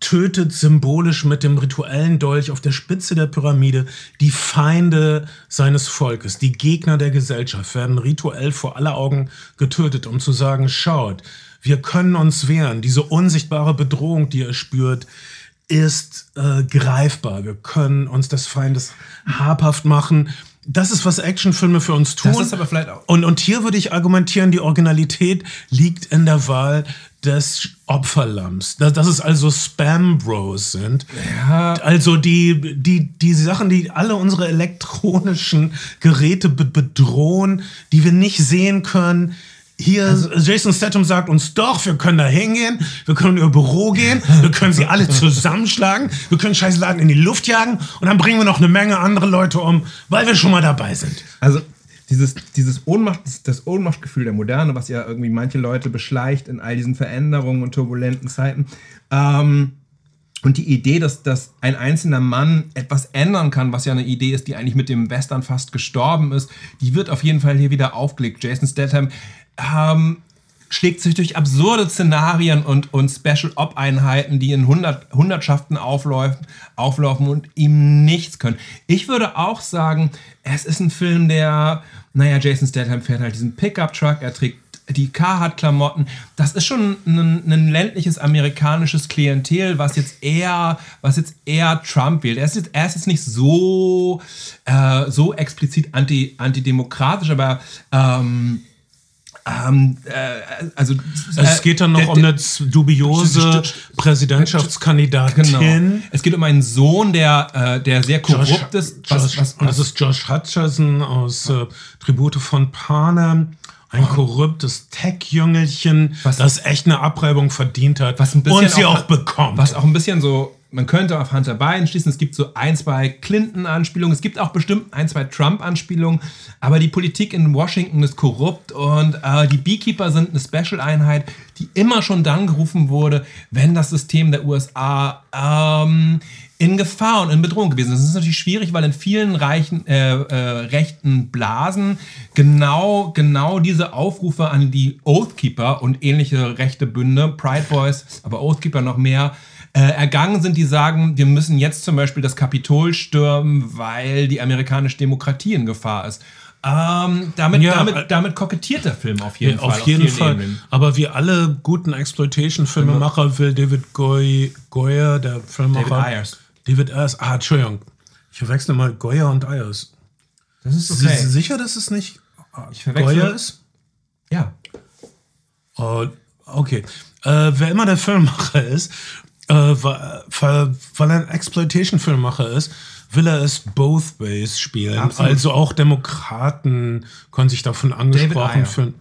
tötet symbolisch mit dem rituellen Dolch auf der Spitze der Pyramide die Feinde seines Volkes, die Gegner der Gesellschaft werden rituell vor aller Augen getötet, um zu sagen, schaut, wir können uns wehren. Diese unsichtbare Bedrohung, die er spürt, ist äh, greifbar. Wir können uns des Feindes habhaft machen das ist, was Actionfilme für uns tun. Das ist aber vielleicht auch. Und, und hier würde ich argumentieren, die Originalität liegt in der Wahl des Opferlamms. Dass, dass es also Spam-Bros sind. Ja. Also die, die, die Sachen, die alle unsere elektronischen Geräte bedrohen, die wir nicht sehen können, hier, also, Jason Statham sagt uns doch, wir können da hingehen, wir können in ihr Büro gehen, wir können sie alle zusammenschlagen, wir können scheiß Laden in die Luft jagen und dann bringen wir noch eine Menge andere Leute um, weil wir schon mal dabei sind. Also dieses, dieses Ohnmacht, das Ohnmachtgefühl der Moderne, was ja irgendwie manche Leute beschleicht in all diesen Veränderungen und turbulenten Zeiten. Ähm, und die Idee, dass, dass ein einzelner Mann etwas ändern kann, was ja eine Idee ist, die eigentlich mit dem Western fast gestorben ist, die wird auf jeden Fall hier wieder aufgelegt. Jason Statham ähm, schlägt sich durch absurde Szenarien und, und Special-Op-Einheiten, die in Hundert, Hundertschaften auflaufen, auflaufen und ihm nichts können. Ich würde auch sagen, es ist ein Film, der, naja, Jason Statham fährt halt diesen Pickup-Truck, er trägt die Carhartt-Klamotten. Das ist schon ein, ein, ländliches amerikanisches Klientel, was jetzt eher, was jetzt eher Trump wählt. Er ist jetzt, er ist jetzt nicht so, äh, so explizit anti, antidemokratisch, aber ähm, Ähm, äh, also, es geht dann noch äh, um eine dubiose Präsidentschaftskandidatin. Genau. Es geht um einen Sohn, der, äh, der sehr korrupt Josh, ist. Was, Josh, was, was, das ist Josh Hutcherson aus äh, Tribute von Panem. Ein korruptes Tech-Jüngelchen, das echt eine Abreibung verdient hat was ein bisschen und sie auch, auch bekommt. Was auch ein bisschen so man könnte auf Hunter Biden schließen. Es gibt so ein, zwei Clinton-Anspielungen. Es gibt auch bestimmt ein, zwei Trump-Anspielungen. Aber die Politik in Washington ist korrupt und äh, die Beekeeper sind eine Special-Einheit, die immer schon dann gerufen wurde, wenn das System der USA ähm, in Gefahr und in Bedrohung gewesen ist. Das ist natürlich schwierig, weil in vielen reichen, äh, äh, rechten Blasen genau, genau diese Aufrufe an die Oathkeeper und ähnliche rechte Bünde, Pride Boys, aber Oathkeeper noch mehr, äh, ergangen sind, die sagen, wir müssen jetzt zum Beispiel das Kapitol stürmen, weil die amerikanische Demokratie in Gefahr ist. Ähm, damit, ja, damit, äh, damit kokettiert der Film auf jeden ja, Fall. Auf jeden Fall. Ebenen. Aber wie alle guten Exploitation-Filmemacher will David Goy, Goyer, der Filmemacher. David Ayers. David Ayers. Ah, Entschuldigung. Ich verwechsel mal Goyer und Ayers. Das ist okay. Sie sicher, dass es nicht ich Goyer ist? Ja. Oh, okay. Äh, wer immer der Filmemacher ist, äh, weil, weil er ein Exploitation-Filmmacher ist, will er es both ways spielen. Absolut. Also auch Demokraten können sich davon angesprochen fühlen.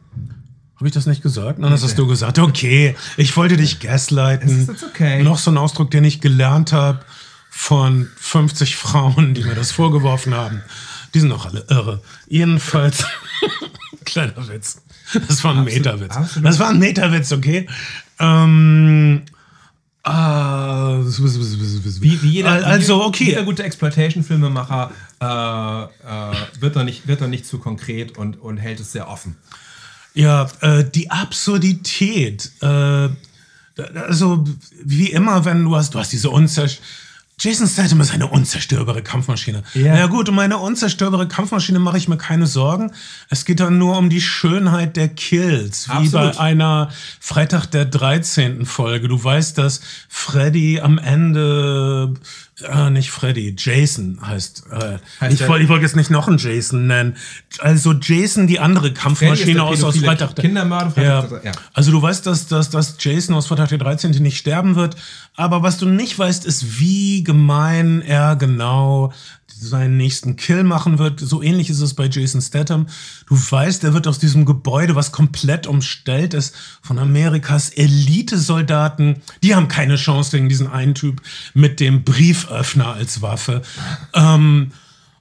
Habe ich das nicht gesagt? Nein, das hast du gesagt. Okay, ich wollte dich gaslighten. Ist okay. Noch so ein Ausdruck, den ich gelernt habe von 50 Frauen, die mir das vorgeworfen haben. Die sind doch alle irre. Jedenfalls, kleiner Witz. Das war ein Meterwitz. Das war ein Meterwitz, okay? Ähm, Ah, wie, wie jeder, also okay. Jeder gute Exploitation-Filmemacher äh, äh, wird, da nicht, wird da nicht zu konkret und, und hält es sehr offen. Ja, äh, die Absurdität. Äh, also wie immer, wenn du hast, du hast diese unzerstörliche Jason Statham ist eine unzerstörbare Kampfmaschine. Ja. ja gut, um eine unzerstörbare Kampfmaschine mache ich mir keine Sorgen. Es geht dann nur um die Schönheit der Kills, wie Absolut. bei einer Freitag der 13. Folge. Du weißt, dass Freddy am Ende äh, nicht Freddy, Jason heißt. Äh, heißt ich wollte wollt jetzt nicht noch einen Jason nennen. Also Jason, die andere Kampfmaschine aus, aus Freitag. Kindermörder, Freitag ja. ja. Also du weißt, dass, dass, dass Jason aus Freitag der 13. nicht sterben wird. Aber was du nicht weißt, ist, wie gemein er genau seinen nächsten Kill machen wird. So ähnlich ist es bei Jason Statham. Du weißt, er wird aus diesem Gebäude, was komplett umstellt ist, von Amerikas Elitesoldaten. Die haben keine Chance gegen diesen einen Typ mit dem Brieföffner als Waffe. Ähm,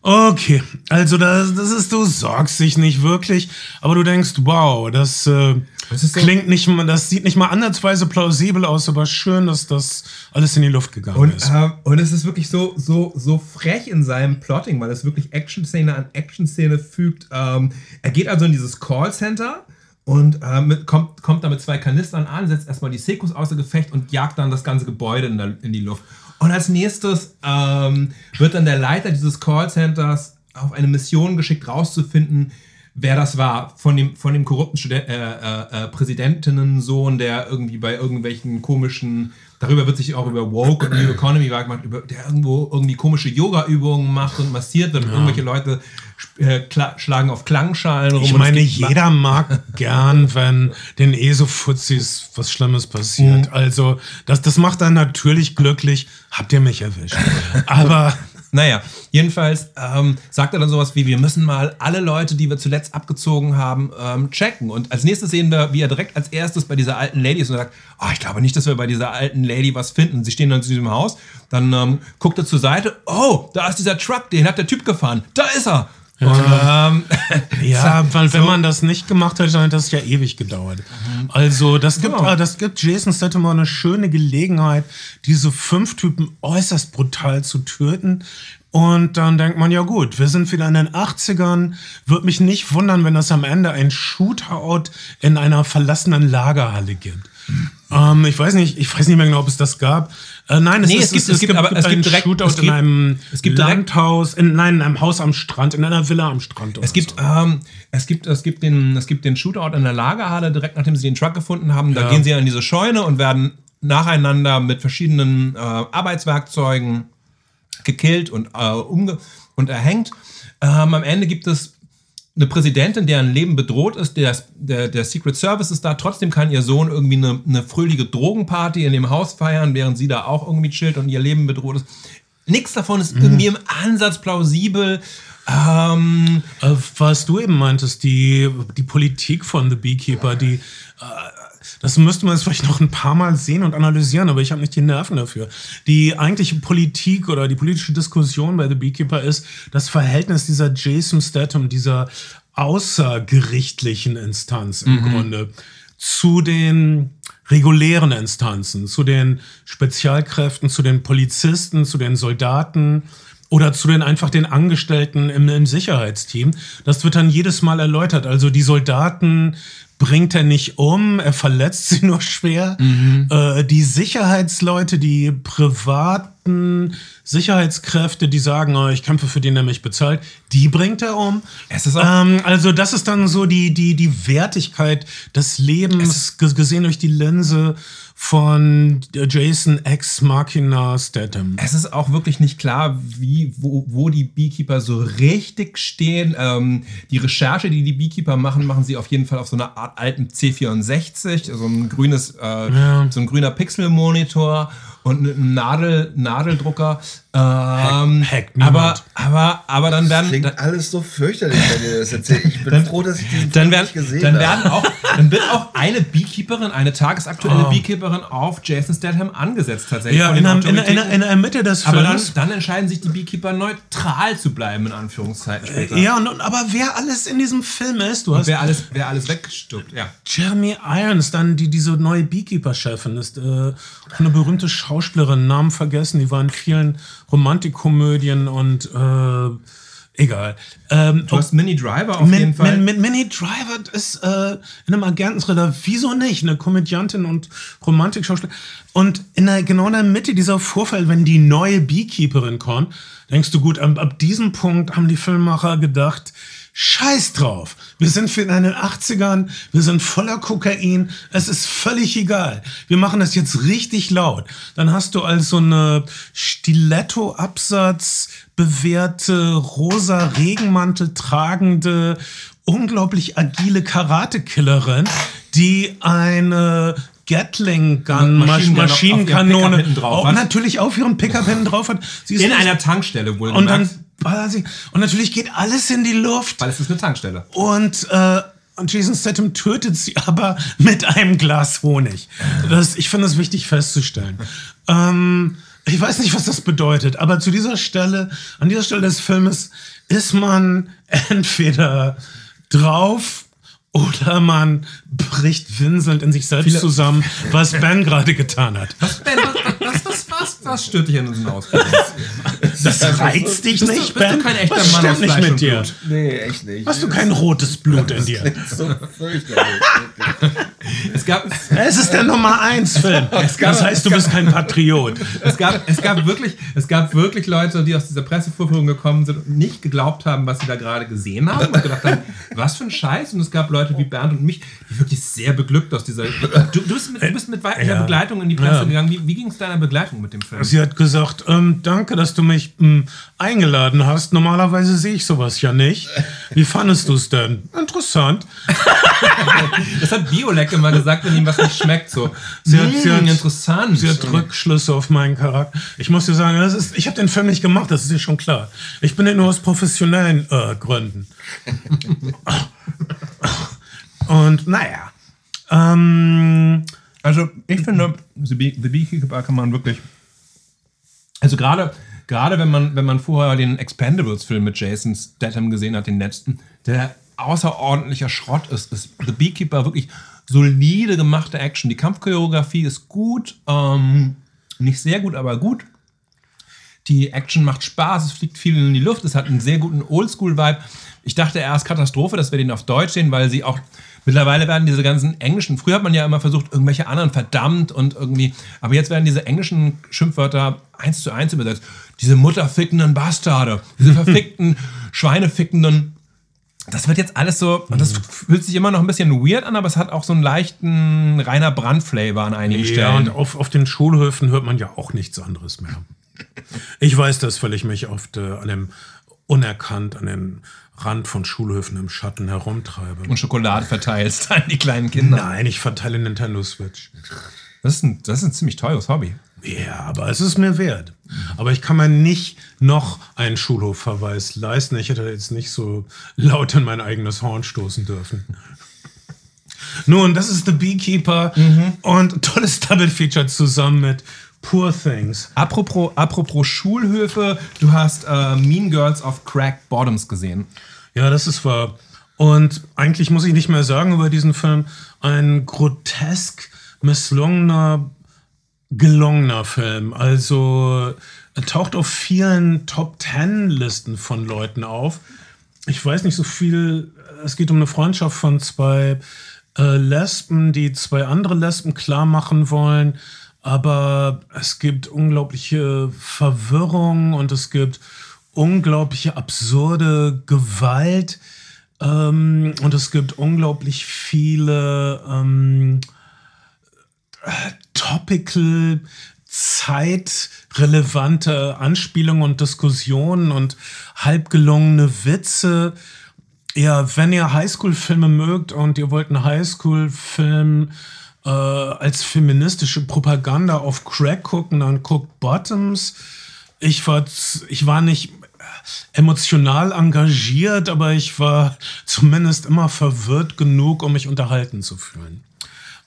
Okay, also das, das ist, du sorgst dich nicht wirklich, aber du denkst, wow, das, äh, das klingt nicht mal, das sieht nicht mal ansatzweise plausibel aus, aber schön, dass das alles in die Luft gegangen und, ist. Äh, und es ist wirklich so, so, so frech in seinem Plotting, weil es wirklich Action-Szene an Action-Szene fügt. Ähm, er geht also in dieses Callcenter und äh, mit, kommt, kommt da mit zwei Kanistern an, setzt erstmal die Sekus außer Gefecht und jagt dann das ganze Gebäude in, der, in die Luft. Und als nächstes ähm, wird dann der Leiter dieses Callcenters auf eine Mission geschickt, rauszufinden, wer das war. Von dem, von dem korrupten Student, äh, äh, äh, Präsidentinnensohn, der irgendwie bei irgendwelchen komischen, darüber wird sich auch über Woke und New Economy gemacht, über, der irgendwo irgendwie komische Yoga-Übungen macht und massiert wird. Ja. Irgendwelche Leute äh, schlagen auf Klangschalen rum. Ich meine, jeder mag gern, wenn den ESO-Fuzis was Schlimmes passiert. Mhm. Also, das, das macht dann natürlich glücklich. Habt ihr mich erwischt. Aber. Naja, jedenfalls ähm, sagt er dann sowas wie, wir müssen mal alle Leute, die wir zuletzt abgezogen haben, ähm, checken. Und als nächstes sehen wir, wie er direkt als erstes bei dieser alten Lady ist und sagt, oh, ich glaube nicht, dass wir bei dieser alten Lady was finden. Sie stehen dann zu diesem Haus, dann ähm, guckt er zur Seite, oh, da ist dieser Truck, den hat der Typ gefahren. Da ist er. Ähm, ja, weil so. wenn man das nicht gemacht hätte, dann hätte das ja ewig gedauert. Mhm. Also das gibt, genau. das gibt Jason Statham eine schöne Gelegenheit, diese fünf Typen äußerst brutal zu töten. Und dann denkt man, ja gut, wir sind wieder in den 80ern. Würde mich nicht wundern, wenn es am Ende ein Shootout in einer verlassenen Lagerhalle gibt. Ähm, ich weiß nicht, ich weiß nicht mehr genau, ob es das gab. Äh, nein, es, nee, ist, es, gibt, es, es gibt, aber es gibt direkt Shootout es gibt, in einem es gibt Landhaus, in, nein, in einem Haus am Strand, in einer Villa am Strand. Es gibt, so. ähm, es gibt, es gibt den, es gibt den Shootout in der Lagerhalle direkt nachdem sie den Truck gefunden haben. Da ja. gehen sie an diese Scheune und werden nacheinander mit verschiedenen äh, Arbeitswerkzeugen gekillt und äh, umge und erhängt. Ähm, am Ende gibt es eine Präsidentin, deren Leben bedroht ist, der, der, der Secret Service ist da, trotzdem kann ihr Sohn irgendwie eine, eine fröhliche Drogenparty in dem Haus feiern, während sie da auch irgendwie chillt und ihr Leben bedroht ist. Nichts davon ist mhm. irgendwie im Ansatz plausibel. Ähm, äh, was du eben meintest, die, die Politik von The Beekeeper, die, äh, das müsste man jetzt vielleicht noch ein paar Mal sehen und analysieren, aber ich habe nicht die Nerven dafür. Die eigentliche Politik oder die politische Diskussion bei The Beekeeper ist das Verhältnis dieser Jason Statham, dieser außergerichtlichen Instanz im mhm. Grunde, zu den regulären Instanzen, zu den Spezialkräften, zu den Polizisten, zu den Soldaten, oder zu den einfach den Angestellten im, im, Sicherheitsteam. Das wird dann jedes Mal erläutert. Also die Soldaten bringt er nicht um, er verletzt sie nur schwer. Mhm. Äh, die Sicherheitsleute, die privaten Sicherheitskräfte, die sagen, oh, ich kämpfe für den, der mich bezahlt, die bringt er um. Ähm, also das ist dann so die, die, die Wertigkeit des Lebens gesehen durch die Linse von Jason X Machina Statham. Es ist auch wirklich nicht klar, wie, wo, wo die Beekeeper so richtig stehen. Ähm, die Recherche, die die Beekeeper machen, machen sie auf jeden Fall auf so einer Art alten C64, so ein grünes, äh, ja. so ein grüner Pixelmonitor und ein Nadel, Nadeldrucker. Ähm, Hack, Hack aber, aber, aber dann werden. Das klingt dann, alles so fürchterlich, wenn ihr das erzählt. Ich bin dann, froh, dass ich diesen dann werden, nicht gesehen dann werden habe. Auch, dann wird auch eine Beekeeperin, eine tagesaktuelle oh. Beekeeperin auf Jason Statham angesetzt, tatsächlich. Ja, in der, in, in, in, der Mitte des Films. Aber dann, dann, entscheiden sich die Beekeeper neutral zu bleiben, in Anführungszeichen später. Ja, und, aber wer alles in diesem Film ist, du hast. wer alles, wer alles weggestuppt, ja. Jeremy Irons, dann die, diese neue Beekeeper-Chefin, ist äh, eine berühmte Schauspielerin, Namen vergessen, die war in vielen Romantikkomödien und äh, egal. Ähm, du hast Mini Driver auf jeden Fall. Min, Min, Mini Driver ist äh, in einem Agententhriller, wieso nicht? Eine Komödiantin und Romantikschauspielerin. Und in der, genau in der Mitte dieser Vorfall, wenn die neue Beekeeperin kommt, denkst du, gut, ab, ab diesem Punkt haben die Filmemacher gedacht, Scheiß drauf. Wir sind in den 80ern, wir sind voller Kokain, es ist völlig egal. Wir machen das jetzt richtig laut. Dann hast du also eine Stiletto-Absatz bewährte, rosa Regenmantel tragende, unglaublich agile Karate-Killerin, die eine Gatling Gun Maschinen Maschinenkanone drauf auch natürlich auf ihrem Pickup hinten drauf hat. Sie ist in einer Tankstelle wohl. Und dann und natürlich geht alles in die Luft. Weil es ist eine Tankstelle. Und, äh, und Jason Statham tötet sie aber mit einem Glas Honig. Das, ich finde es wichtig festzustellen. ähm, ich weiß nicht, was das bedeutet, aber zu dieser Stelle, an dieser Stelle des Filmes, ist man entweder drauf oder man bricht winselnd in sich selbst Viele zusammen, was Ben gerade getan hat. Was, Ben, was, was, was, was stört dich an unseren Ausbildung? Das reizt dich bist nicht, du, bist? Du kein echter was Mann aus nicht mit dir? Blut? Nee, echt nicht. Hast du kein rotes Blut in dir? So es, gab, es ist der Nummer 1 Film. das heißt, du bist kein Patriot. Es gab, es, gab wirklich, es gab wirklich Leute, die aus dieser Pressevorführung gekommen sind und nicht geglaubt haben, was sie da gerade gesehen haben und gedacht haben, was für ein Scheiß. Und es gab Leute wie Bernd und mich, die wirklich sehr beglückt aus dieser. Du, du bist mit, du bist mit weiblicher ja. Begleitung in die Presse ja. gegangen. Wie, wie ging es deiner Begleitung mit dem Film? Sie hat gesagt, ähm, danke, dass du mich mh, hm, eingeladen hast. Normalerweise sehe ich sowas ja nicht. Wie fandest du es denn? Interessant. das hat Biolek immer gesagt, wenn ihm was nicht schmeckt. So. Sie hat, sie hat, interessant. Sie hat Rückschlüsse auf meinen Charakter. Ich muss dir sagen, das ist, ich habe den Film nicht gemacht, das ist dir schon klar. Ich bin ja nur aus professionellen äh, Gründen. Und naja. Ähm, also ich finde, The, Bee, The Beekeeper kann man wirklich. Also gerade gerade wenn man, wenn man vorher den Expendables-Film mit Jason Statham gesehen hat, den letzten, der außerordentlicher Schrott ist, ist The Beekeeper wirklich solide gemachte Action. Die Kampfchoreografie ist gut, ähm, nicht sehr gut, aber gut. Die Action macht Spaß, es fliegt viel in die Luft, es hat einen sehr guten Oldschool-Vibe. Ich dachte erst Katastrophe, dass wir den auf Deutsch sehen, weil sie auch Mittlerweile werden diese ganzen englischen, früher hat man ja immer versucht, irgendwelche anderen verdammt und irgendwie, aber jetzt werden diese englischen Schimpfwörter eins zu eins übersetzt. Diese mutterfickenden Bastarde, diese verfickten, schweinefickenden. Das wird jetzt alles so, und das fühlt sich immer noch ein bisschen weird an, aber es hat auch so einen leichten Rainer Brand-Flavor an einigen ja, Stellen. Und auf, auf den Schulhöfen hört man ja auch nichts anderes mehr. Ich weiß das, weil ich mich oft äh, an dem unerkannt an den Rand von Schulhöfen im Schatten herumtreibe. Und Schokolade verteilst an die kleinen Kinder. Nein, ich verteile Nintendo Switch. Das ist ein, das ist ein ziemlich teures Hobby. Ja, aber es ist mir wert. Aber ich kann mir nicht noch einen Schulhofverweis leisten. Ich hätte jetzt nicht so laut in mein eigenes Horn stoßen dürfen. Nun, das ist The Beekeeper mhm. und tolles Double Feature zusammen mit Poor Things. Apropos, apropos Schulhöfe, du hast äh, Mean Girls of Crack Bottoms gesehen. Ja, das ist wahr. Und eigentlich muss ich nicht mehr sagen über diesen Film. Ein grotesk misslungener, gelungener Film. Also er taucht auf vielen Top Ten Listen von Leuten auf. Ich weiß nicht so viel. Es geht um eine Freundschaft von zwei äh, Lesben, die zwei andere Lesben klar machen wollen. Aber es gibt unglaubliche Verwirrung und es gibt unglaubliche absurde Gewalt. Ähm, und es gibt unglaublich viele ähm, topical, zeitrelevante Anspielungen und Diskussionen und halbgelungene Witze. Ja, wenn ihr Highschool-Filme mögt und ihr wollt einen Highschool-Film äh, als feministische Propaganda auf Crack gucken, dann guckt Bottoms. Ich war, ich war nicht emotional engagiert, aber ich war zumindest immer verwirrt genug, um mich unterhalten zu fühlen.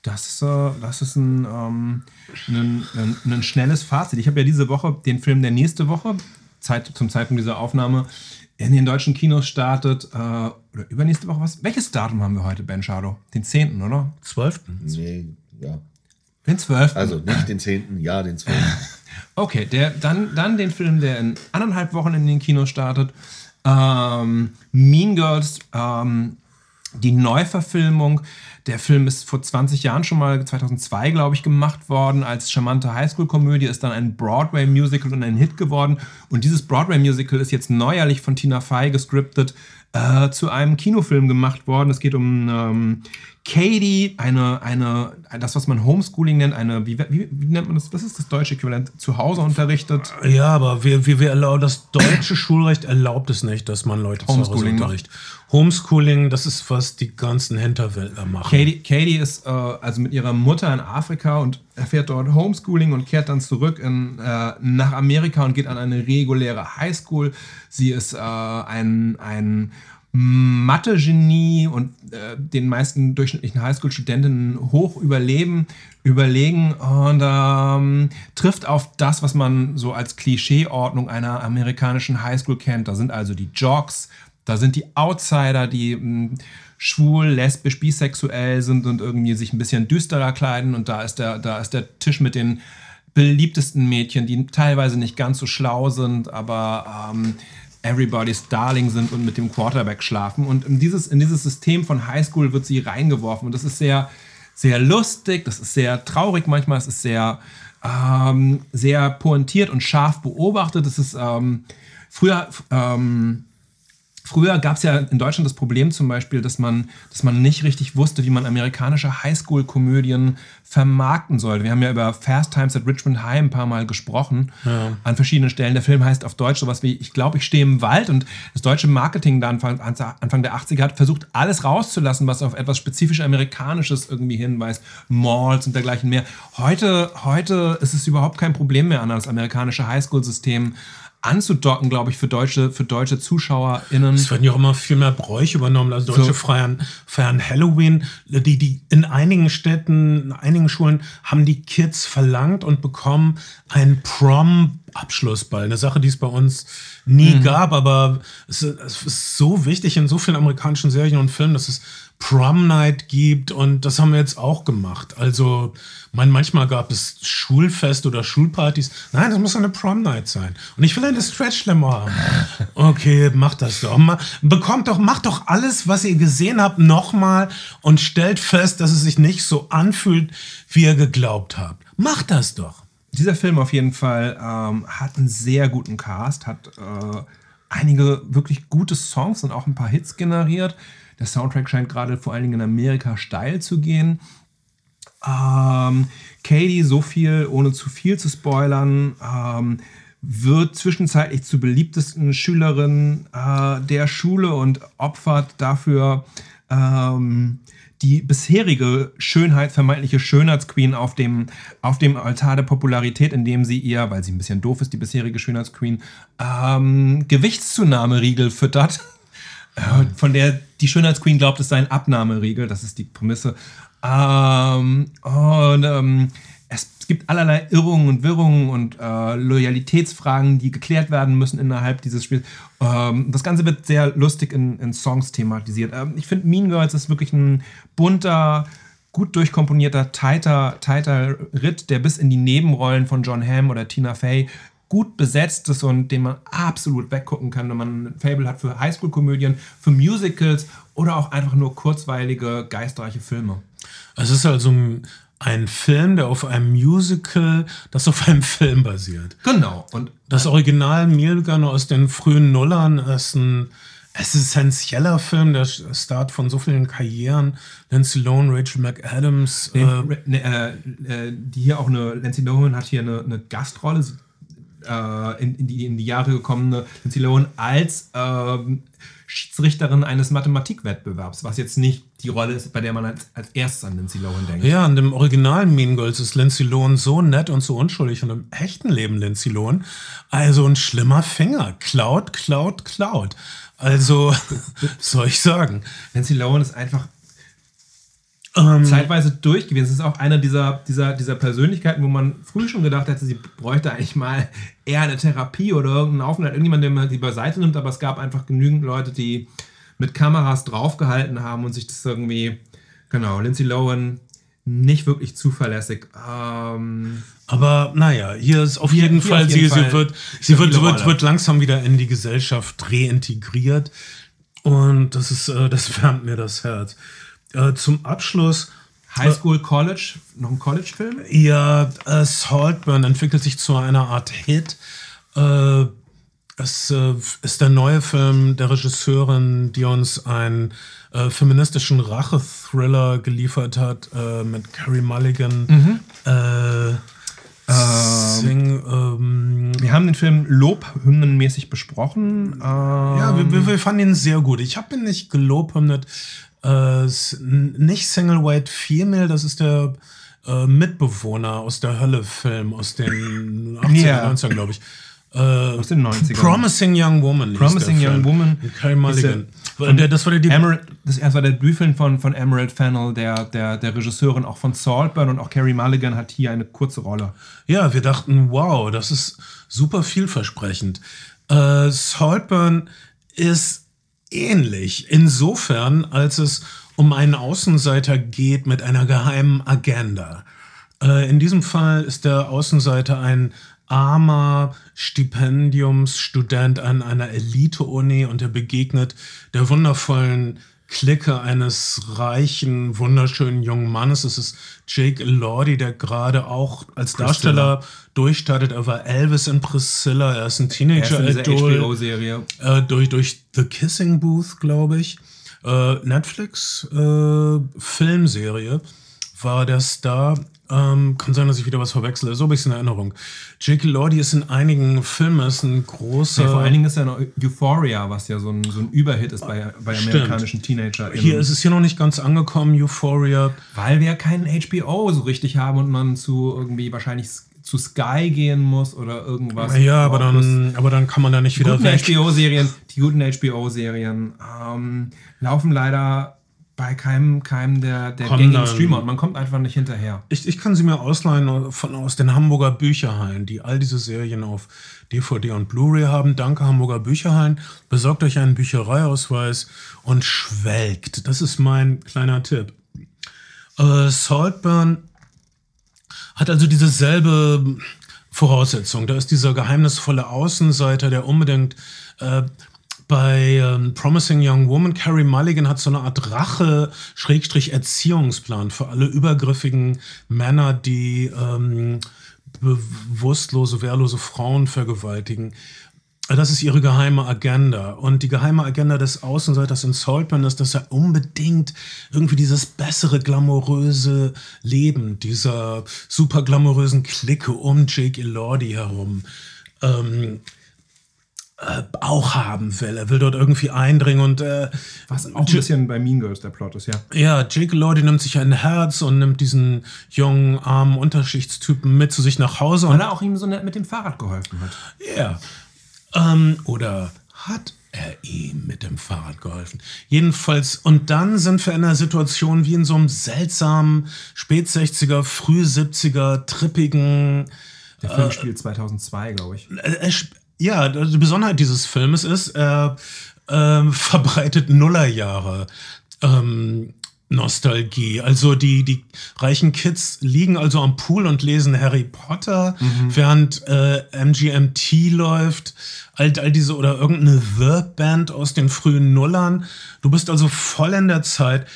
Das ist, das ist ein, ähm, ein, ein, ein, schnelles Fazit. Ich habe ja diese Woche den Film der nächste Woche, Zeit, zum Zeitpunkt dieser Aufnahme, in den deutschen Kinos startet. Äh, oder übernächste Woche was? Welches Datum haben wir heute, Ben Shadow? Den 10., oder? 12. Nee, ja. Den 12. Also nicht den 10., ja, den 12. okay, der, dann, dann den Film, der in anderthalb Wochen in den Kinos startet. Ähm, mean Girls, ähm, die Neuverfilmung der Film ist vor 20 Jahren schon mal, 2002 glaube ich, gemacht worden als charmante Highschool-Komödie, ist dann ein Broadway-Musical und ein Hit geworden. Und dieses Broadway-Musical ist jetzt neuerlich von Tina Fey gescriptet äh, zu einem Kinofilm gemacht worden. Es geht um ähm, Katie, eine, eine, das, was man Homeschooling nennt, eine, wie, wie, wie, nennt man das? Was ist das deutsche Äquivalent? Zu Hause unterrichtet? Ja, aber wir, wir, wir erlauben, das deutsche Schulrecht erlaubt es nicht, dass man Leute zu Hause unterrichtet. Homeschooling, das ist, was die ganzen Hinterwäldler machen. Katie, Katie ist äh, also mit ihrer Mutter in Afrika und erfährt dort Homeschooling und kehrt dann zurück in, äh, nach Amerika und geht an eine reguläre Highschool. Sie ist äh, ein, ein Mathe-Genie und äh, den meisten durchschnittlichen Highschool-Studentinnen hoch überleben, überlegen und ähm, trifft auf das, was man so als Klischeeordnung einer amerikanischen Highschool kennt. Da sind also die Jocks, da sind die Outsider, die mh, hm, schwul, lesbisch, bisexuell sind und irgendwie sich ein bisschen düsterer kleiden und da ist der, da ist der Tisch mit den beliebtesten Mädchen, die teilweise nicht ganz so schlau sind, aber ähm, Everybody's Darling sind und mit dem Quarterback schlafen. Und in dieses, in dieses System von Highschool wird sie reingeworfen. Und das ist sehr, sehr lustig, das ist sehr traurig manchmal, es ist sehr, ähm, sehr pointiert und scharf beobachtet. Das ist ähm, früher. Ähm, Früher gab es ja in Deutschland das Problem zum Beispiel, dass man, dass man nicht richtig wusste, wie man amerikanische Highschool-Komödien vermarkten sollte. Wir haben ja über Fast Times at Richmond High ein paar Mal gesprochen ja. an verschiedenen Stellen. Der Film heißt auf Deutsch sowas wie Ich glaube, ich stehe im Wald und das deutsche Marketing da Anfang, Anfang der 80er hat versucht, alles rauszulassen, was auf etwas spezifisch Amerikanisches irgendwie hinweist. Malls und dergleichen mehr. Heute, heute ist es überhaupt kein Problem mehr an das amerikanische Highschool-System anzudocken, glaube ich, für deutsche, für deutsche ZuschauerInnen. Es werden ja auch immer viel mehr Bräuche übernommen. Also Deutsche so. feiern, feiern Halloween. Die, die in einigen Städten, in einigen Schulen haben die Kids verlangt und bekommen einen Prom-Abschlussball. Eine Sache, die es bei uns nie mhm. gab, aber es, es, ist so wichtig in so vielen amerikanischen Serien und Filmen, dass es Prom Night gibt und das haben wir jetzt auch gemacht. Also mein, manchmal gab es Schulfest oder Schulpartys. Nein, das muss eine Prom Night sein. Und ich will eine Stretch Limo haben. Okay, macht das doch. Bekommt doch, macht doch alles, was ihr gesehen habt, nochmal und stellt fest, dass es sich nicht so anfühlt, wie ihr geglaubt habt. Macht das doch. Dieser Film auf jeden Fall ähm, hat einen sehr guten Cast, hat äh, einige wirklich gute Songs und auch ein paar Hits generiert. Der Soundtrack scheint gerade vor allen Dingen in Amerika steil zu gehen. Ähm, Katie, so viel, ohne zu viel zu spoilern, ähm, wird zwischenzeitlich zur beliebtesten Schülerin äh, der Schule und opfert dafür ähm, die bisherige Schönheit, vermeintliche Schönheitsqueen auf dem, auf dem Altar der Popularität, indem sie ihr, weil sie ein bisschen doof ist, die bisherige Schönheitsqueen, ähm, Gewichtszunahmeriegel füttert. Äh, von der die Schönheitsqueen glaubt, es sei ein Abnahmeriegel. Das ist die Prämisse. Ähm, und ähm, es, es, gibt allerlei Irrungen und Wirrungen und äh, Loyalitätsfragen, die geklärt werden müssen innerhalb dieses Spiels. Ähm, das Ganze wird sehr lustig in, in Songs thematisiert. Ähm, ich finde, Mean Girls ist wirklich ein bunter, gut durchkomponierter, tighter, tighter Ritt, der bis in die Nebenrollen von John Hamm oder Tina Fey gut besetzt ist und den man absolut weggucken kann, wenn man ein Fable hat für Highschool-Komödien, für Musicals oder auch einfach nur kurzweilige, geistreiche Filme. Es ist also ein Film, der auf einem Musical, das auf einem Film basiert. Genau. Und das Original Meal aus den frühen Nullern ist ein essentieller Film, der Start von so vielen Karrieren. Lindsay Lohan, Rachel McAdams. Nee, äh, ne, äh, die hier auch eine, Lindsay Lohan hat hier eine, eine Gastrolle äh, in, in, die, in die Jahre gekommene Lindsay Lohan als ähm, Schiedsrichterin eines Mathematikwettbewerbs, was jetzt nicht die Rolle ist, bei der man als, als erstes an Lindsay Lohan denkt. Ja, in dem Original Mean Girls ist Lindsay Lohan so nett und so unschuldig und im echten Leben Lindsay Lohan also ein schlimmer Finger. Cloud, Cloud, Cloud. Also, soll ich sagen. Lindsay Lohan ist einfach ähm, zeitweise durch gewesen. Es ist auch einer dieser, dieser, dieser Persönlichkeiten, wo man früh schon gedacht hätte, sie bräuchte eigentlich mal eher eine Therapie oder irgendeinen Aufenthalt, irgendjemand, der man sie beiseite nimmt, aber es gab einfach genügend Leute, die mit Kameras draufgehalten haben und sich das irgendwie, genau, Lindsay Lohan nicht wirklich zuverlässig. Ähm, aber naja, hier ist auf hier, jeden Fall, auf jeden sie, Fall sie, wird, sie wird, wird, wird langsam wieder in die Gesellschaft reintegriert. Und das ist, äh, das wärmt mir das Herz. Äh, zum Abschluss. High School College, noch ein College-Film? Ja, äh, Saltburn entwickelt sich zu einer Art Hit. Äh, es äh, ist der neue Film der Regisseurin, die uns einen äh, feministischen Rache-Thriller geliefert hat äh, mit Carrie Mulligan. Mhm. Ähm, Sing, ähm, wir haben den Film lobhymnenmäßig besprochen. Ähm, ja, wir, wir, fanden ihn sehr gut. Ich habe ihn nicht gelobhymnet, äh, nicht Single White Female, das ist der äh, Mitbewohner aus der Hölle-Film aus den 80er, yeah. 90er, glaube ich. Äh, aus den 90ern. Promising Young Woman. Promising Young Woman. Kyle Mulligan. Der, das war der, Emerald, das, das war der Debütfilm von, von Emerald Fennell, der, der, der Regisseurin auch von Saltburn und auch Carrie Mulligan hat hier eine kurze Rolle. Ja, wir dachten, wow, das ist super vielversprechend. Äh, Saltburn ist ähnlich. Insofern, als es um einen Außenseiter geht mit einer geheimen Agenda. Äh, in diesem Fall ist der Außenseiter ein armer Stipendiumsstudent an einer Elite-Uni und er begegnet der wundervollen Clique eines reichen, wunderschönen jungen Mannes. Es ist Jake Elordi, der gerade auch als Darsteller durchstartet. Er war Elvis in Priscilla. Er ist ein Teenager-Idol. Äh, durch, durch The Kissing Booth, glaube ich. Äh, Netflix äh, Filmserie war der Star ähm, kann sein, dass ich wieder was verwechsle. So ein bisschen Erinnerung. Jake Lordy ist in einigen Filmen ist ein großer. Ja, vor allen Dingen ist er noch Euphoria, was ja so ein, so ein Überhit ist bei, bei amerikanischen Teenagern. Hier ist es hier noch nicht ganz angekommen, Euphoria. Weil wir keinen HBO so richtig haben und man zu irgendwie wahrscheinlich zu Sky gehen muss oder irgendwas. Ja, aber dann, aber dann kann man da nicht wieder weg. HBO-Serien, die guten HBO-Serien ähm, laufen leider bei keinem, keinem der, der gängigen Streamer und man kommt einfach nicht hinterher. Ich, ich kann sie mir ausleihen von, aus den Hamburger Bücherhallen, die all diese Serien auf DVD und Blu-ray haben. Danke Hamburger Bücherhallen. Besorgt euch einen Büchereiausweis und schwelgt. Das ist mein kleiner Tipp. Äh, Saltburn hat also dieselbe Voraussetzung. Da ist dieser geheimnisvolle Außenseiter, der unbedingt äh, bei ähm, Promising Young Woman, Carrie Mulligan hat so eine Art Rache-Erziehungsplan für alle übergriffigen Männer, die ähm, bewusstlose, wehrlose Frauen vergewaltigen. Das ist ihre geheime Agenda. Und die geheime Agenda des Außenseiters in Saltburn ist, dass er unbedingt irgendwie dieses bessere, glamouröse Leben dieser super glamourösen Clique um Jake Elordi herum ähm, äh, auch haben will. Er will dort irgendwie eindringen und äh, was auch ein bisschen bei Mean Girls der Plot ist, ja. Ja, Jake Lodi nimmt sich ein Herz und nimmt diesen jungen, armen Unterschichtstypen mit zu sich nach Hause. Weil er auch ihm so nett mit dem Fahrrad geholfen hat. Ja. Ähm, oder hat er ihm mit dem Fahrrad geholfen. Jedenfalls, und dann sind wir in einer Situation wie in so einem seltsamen Spät-60er, Früh-70er, trippigen. Der Film äh, spielt 2002, glaube ich. Äh, ja, die Besonderheit dieses Filmes ist, er äh, verbreitet Nullerjahre. Ähm, Nostalgie. Also die, die reichen Kids liegen also am Pool und lesen Harry Potter, mhm. während äh, MGMT läuft, all, all diese oder irgendeine The-Band aus den frühen Nullern. Du bist also voll in der Zeit.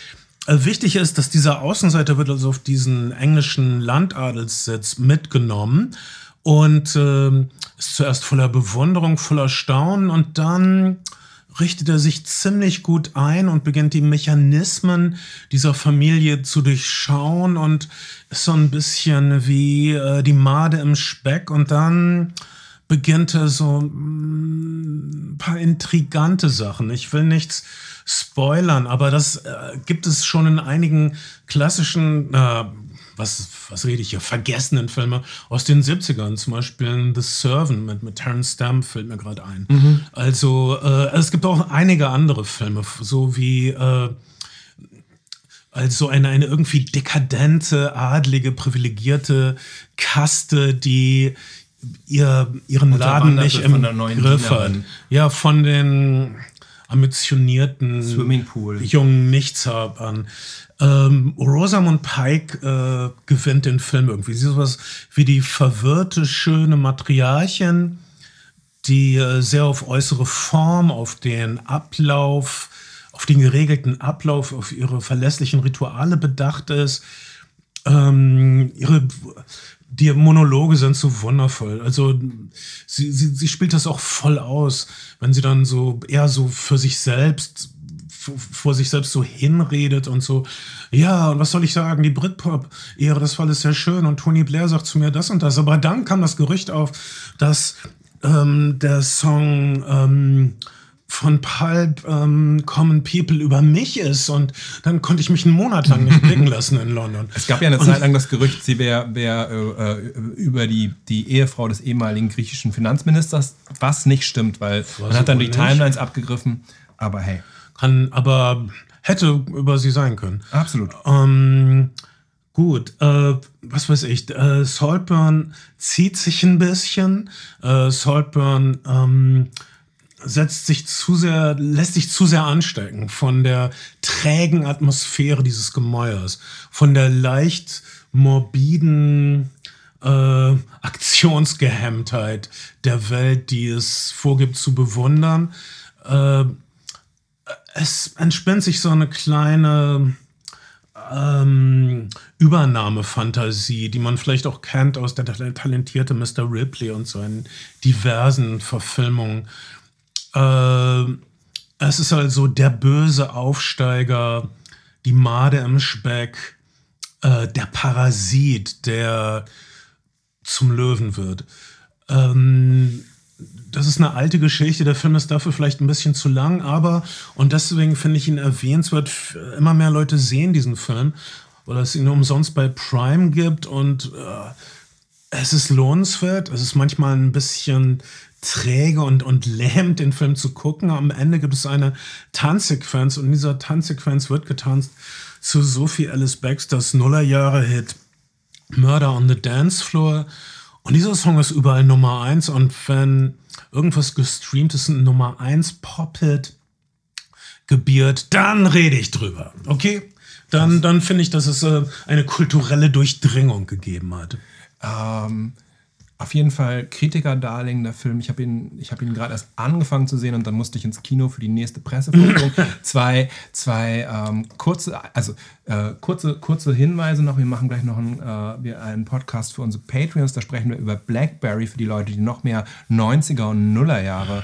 Äh, wichtig ist, dass dieser Außenseiter wird also auf diesen englischen Landadelssitz mitgenommen und äh, ist zuerst voller Bewunderung, voller Staunen und dann richtet er sich ziemlich gut ein und beginnt die Mechanismen dieser Familie zu durchschauen und ist so ein bisschen wie äh, die Made im Speck und dann beginnt er so ein mm, paar intrigante Sachen. Ich will nichts spoilern, aber das äh, gibt es schon in einigen klassischen äh, was, was rede ich hier, vergessenen Filme aus den 70ern, zum Beispiel The Servant mit, mit Terence Stamp fällt mir gerade ein. Mhm. Also äh, es gibt auch einige andere Filme, so wie äh, also eine, eine irgendwie dekadente, adlige, privilegierte Kaste, die ihr, ihren Laden nicht im Griff hat. Ja, von den ambitionierten Swimmingpool. jungen Nichtshabern. Ähm, Rosamund Pike äh, gewinnt den Film irgendwie. Sie ist sowas wie die verwirrte, schöne Matriarchin, die äh, sehr auf äußere Form, auf den Ablauf, auf den geregelten Ablauf, auf ihre verlässlichen Rituale bedacht ist. Ähm, ihre die Monologe sind so wundervoll. Also sie, sie, sie spielt das auch voll aus, wenn sie dann so eher so für sich selbst vor sich selbst so hinredet und so, ja, und was soll ich sagen, die Britpop-Ehre des Falles ist sehr schön und Tony Blair sagt zu mir das und das. Aber dann kam das Gerücht auf, dass ähm, der Song ähm, von Pulp ähm, Common People über mich ist und dann konnte ich mich einen Monat lang nicht blicken lassen in London. Es gab ja eine und Zeit lang das Gerücht, sie wäre wär, äh, über die, die Ehefrau des ehemaligen griechischen Finanzministers, was nicht stimmt, weil man hat dann die. Timelines abgegriffen, aber hey. Kann, aber hätte über sie sein können. Absolut. Ähm, gut, äh, was weiß ich, äh, Saltburn zieht sich ein bisschen. Äh, Saltburn ähm, setzt sich zu sehr, lässt sich zu sehr anstecken von der trägen Atmosphäre dieses Gemäuers, von der leicht morbiden äh, Aktionsgehemmtheit der Welt, die es vorgibt zu bewundern. Äh, es entspinnt sich so eine kleine ähm, Übernahmefantasie, die man vielleicht auch kennt aus der talentierte Mr. Ripley und so in diversen Verfilmungen. Äh, es ist also der böse Aufsteiger, die Made im Speck, äh, der Parasit, der zum Löwen wird. Ähm, das ist eine alte Geschichte. Der Film ist dafür vielleicht ein bisschen zu lang, aber, und deswegen finde ich ihn erwähnenswert, immer mehr Leute sehen diesen Film, weil es ihn umsonst bei Prime gibt und äh, es ist lohnenswert. Es ist manchmal ein bisschen träge und, und lähmt, den Film zu gucken. Am Ende gibt es eine Tanzsequenz und in dieser Tanzsequenz wird getanzt zu Sophie Alice Baxters Nullerjahre-Hit Murder on the Dance Floor. Und dieser Song ist überall Nummer eins und wenn irgendwas gestreamtes Nummer 1 Pop-Hit gebiert, dann rede ich drüber. Okay? Dann, dann finde ich, dass es äh, eine kulturelle Durchdringung gegeben hat. Ähm, auf jeden Fall Kritiker-Darling, der Film. Ich habe ihn, hab ihn gerade erst angefangen zu sehen und dann musste ich ins Kino für die nächste Pressevorführung. zwei zwei ähm, kurze, also, äh, kurze, kurze Hinweise noch. Wir machen gleich noch einen, äh, einen Podcast für unsere Patreons. Da sprechen wir über Blackberry für die Leute, die noch mehr 90er und Nuller Jahre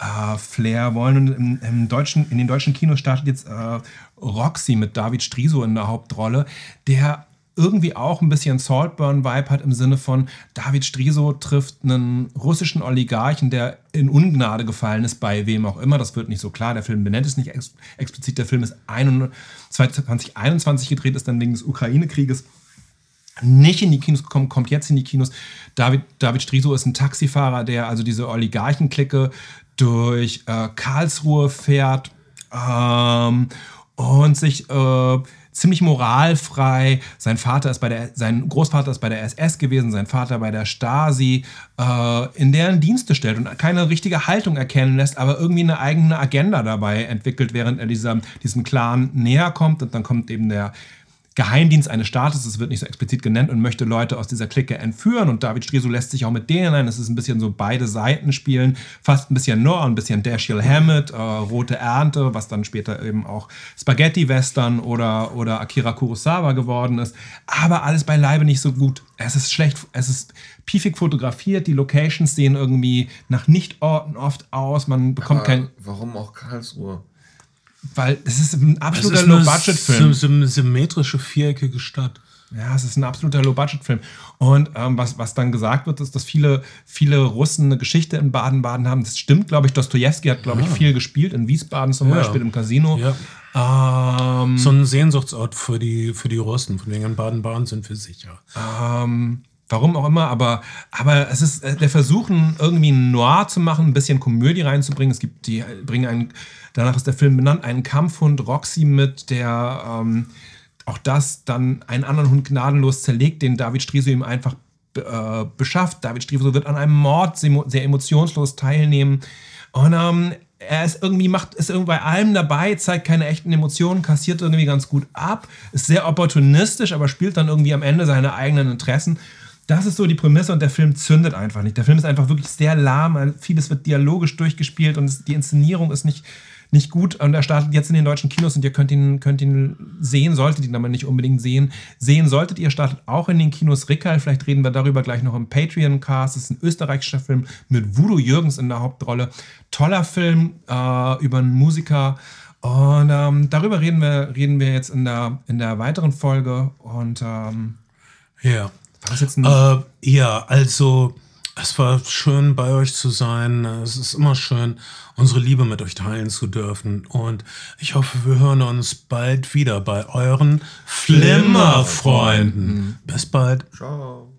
äh, Flair wollen. Und im, im, deutschen, in den deutschen Kinos startet jetzt äh, Roxy mit David Striso in der Hauptrolle, der irgendwie auch ein bisschen Saltburn-Vibe hat im Sinne von David Striso trifft einen russischen Oligarchen, der in Ungnade gefallen ist, bei wem auch immer. Das wird nicht so klar. Der Film benennt es nicht ex explizit. Der Film ist 2021 gedreht, ist dann wegen des Ukraine-Krieges nicht in die Kinos gekommen, kommt jetzt in die Kinos. David, David Striso ist ein Taxifahrer, der also diese Oligarchenklicke durch äh, Karlsruhe fährt ähm, und sich äh, ziemlich moralfrei. Sein Vater ist bei der, sein Großvater ist bei der SS gewesen, sein Vater bei der Stasi, äh, in deren Dienste stellt und keine richtige Haltung erkennen lässt, aber irgendwie eine eigene Agenda dabei entwickelt, während er dieser, diesem Clan näher kommt. Und dann kommt eben der Geheimdienst eines Staates, es wird nicht so explizit genannt, und möchte Leute aus dieser Clique entführen. Und David Striso lässt sich auch mit denen ein. Es ist ein bisschen so beide Seiten spielen, fast ein bisschen Noir, ein bisschen Dashiell Hammett, äh, Rote Ernte, was dann später eben auch Spaghetti-Western oder, oder Akira Kurosawa geworden ist. Aber alles beileibe nicht so gut. Es ist schlecht, es ist piefig fotografiert, die Locations sehen irgendwie nach Nichtorten oft aus, man bekommt Aber kein... Warum auch Karlsruhe? Weil es ist ein absoluter Low-Budget-Film. Es ist eine symmetrische, viereckige Stadt. Ja, es ist ein absoluter Low-Budget-Film. Und ähm, was, was dann gesagt wird, ist, dass viele, viele Russen eine Geschichte in Baden-Baden haben. Das stimmt, glaube ich. Dostoevsky hat, glaube ich, ah. viel gespielt, in Wiesbaden zum ja. Beispiel, im Casino. Ja. Ähm, so ein Sehnsuchtsort für die, für die Russen. Von wegen in Baden-Baden sind wir sicher. Ähm, warum auch immer, aber, aber es ist äh, der Versuch, irgendwie ein Noir zu machen, ein bisschen Komödie reinzubringen. Es gibt die, bringen einen Danach ist der Film benannt, einen Kampfhund Roxy mit, der ähm, auch das dann einen anderen Hund gnadenlos zerlegt, den David Striso ihm einfach äh, beschafft. David Striso wird an einem Mord sehr emotionslos teilnehmen. Und ähm, er ist irgendwie, macht, ist irgendwie bei allem dabei, zeigt keine echten Emotionen, kassiert irgendwie ganz gut ab, ist sehr opportunistisch, aber spielt dann irgendwie am Ende seine eigenen Interessen. Das ist so die Prämisse und der Film zündet einfach nicht. Der Film ist einfach wirklich sehr lahm, vieles wird dialogisch durchgespielt und die Inszenierung ist nicht, nicht gut und er startet jetzt in den deutschen Kinos und ihr könnt ihn, könnt ihn sehen, solltet ihn aber nicht unbedingt sehen. Sehen solltet ihr, startet auch in den Kinos Rickerl, vielleicht reden wir darüber gleich noch im Patreon-Cast. Es ist ein österreichischer Film mit Voodoo Jürgens in der Hauptrolle. Toller Film äh, über einen Musiker. Und ähm, darüber reden wir, reden wir jetzt in der, in der weiteren Folge. Und ähm, ja. Was jetzt äh, ja, also es war schön, bei euch zu sein. Es ist immer schön, unsere Liebe mit euch teilen zu dürfen. Und ich hoffe, wir hören uns bald wieder bei euren Flimmerfreunden. Bis bald. Ciao.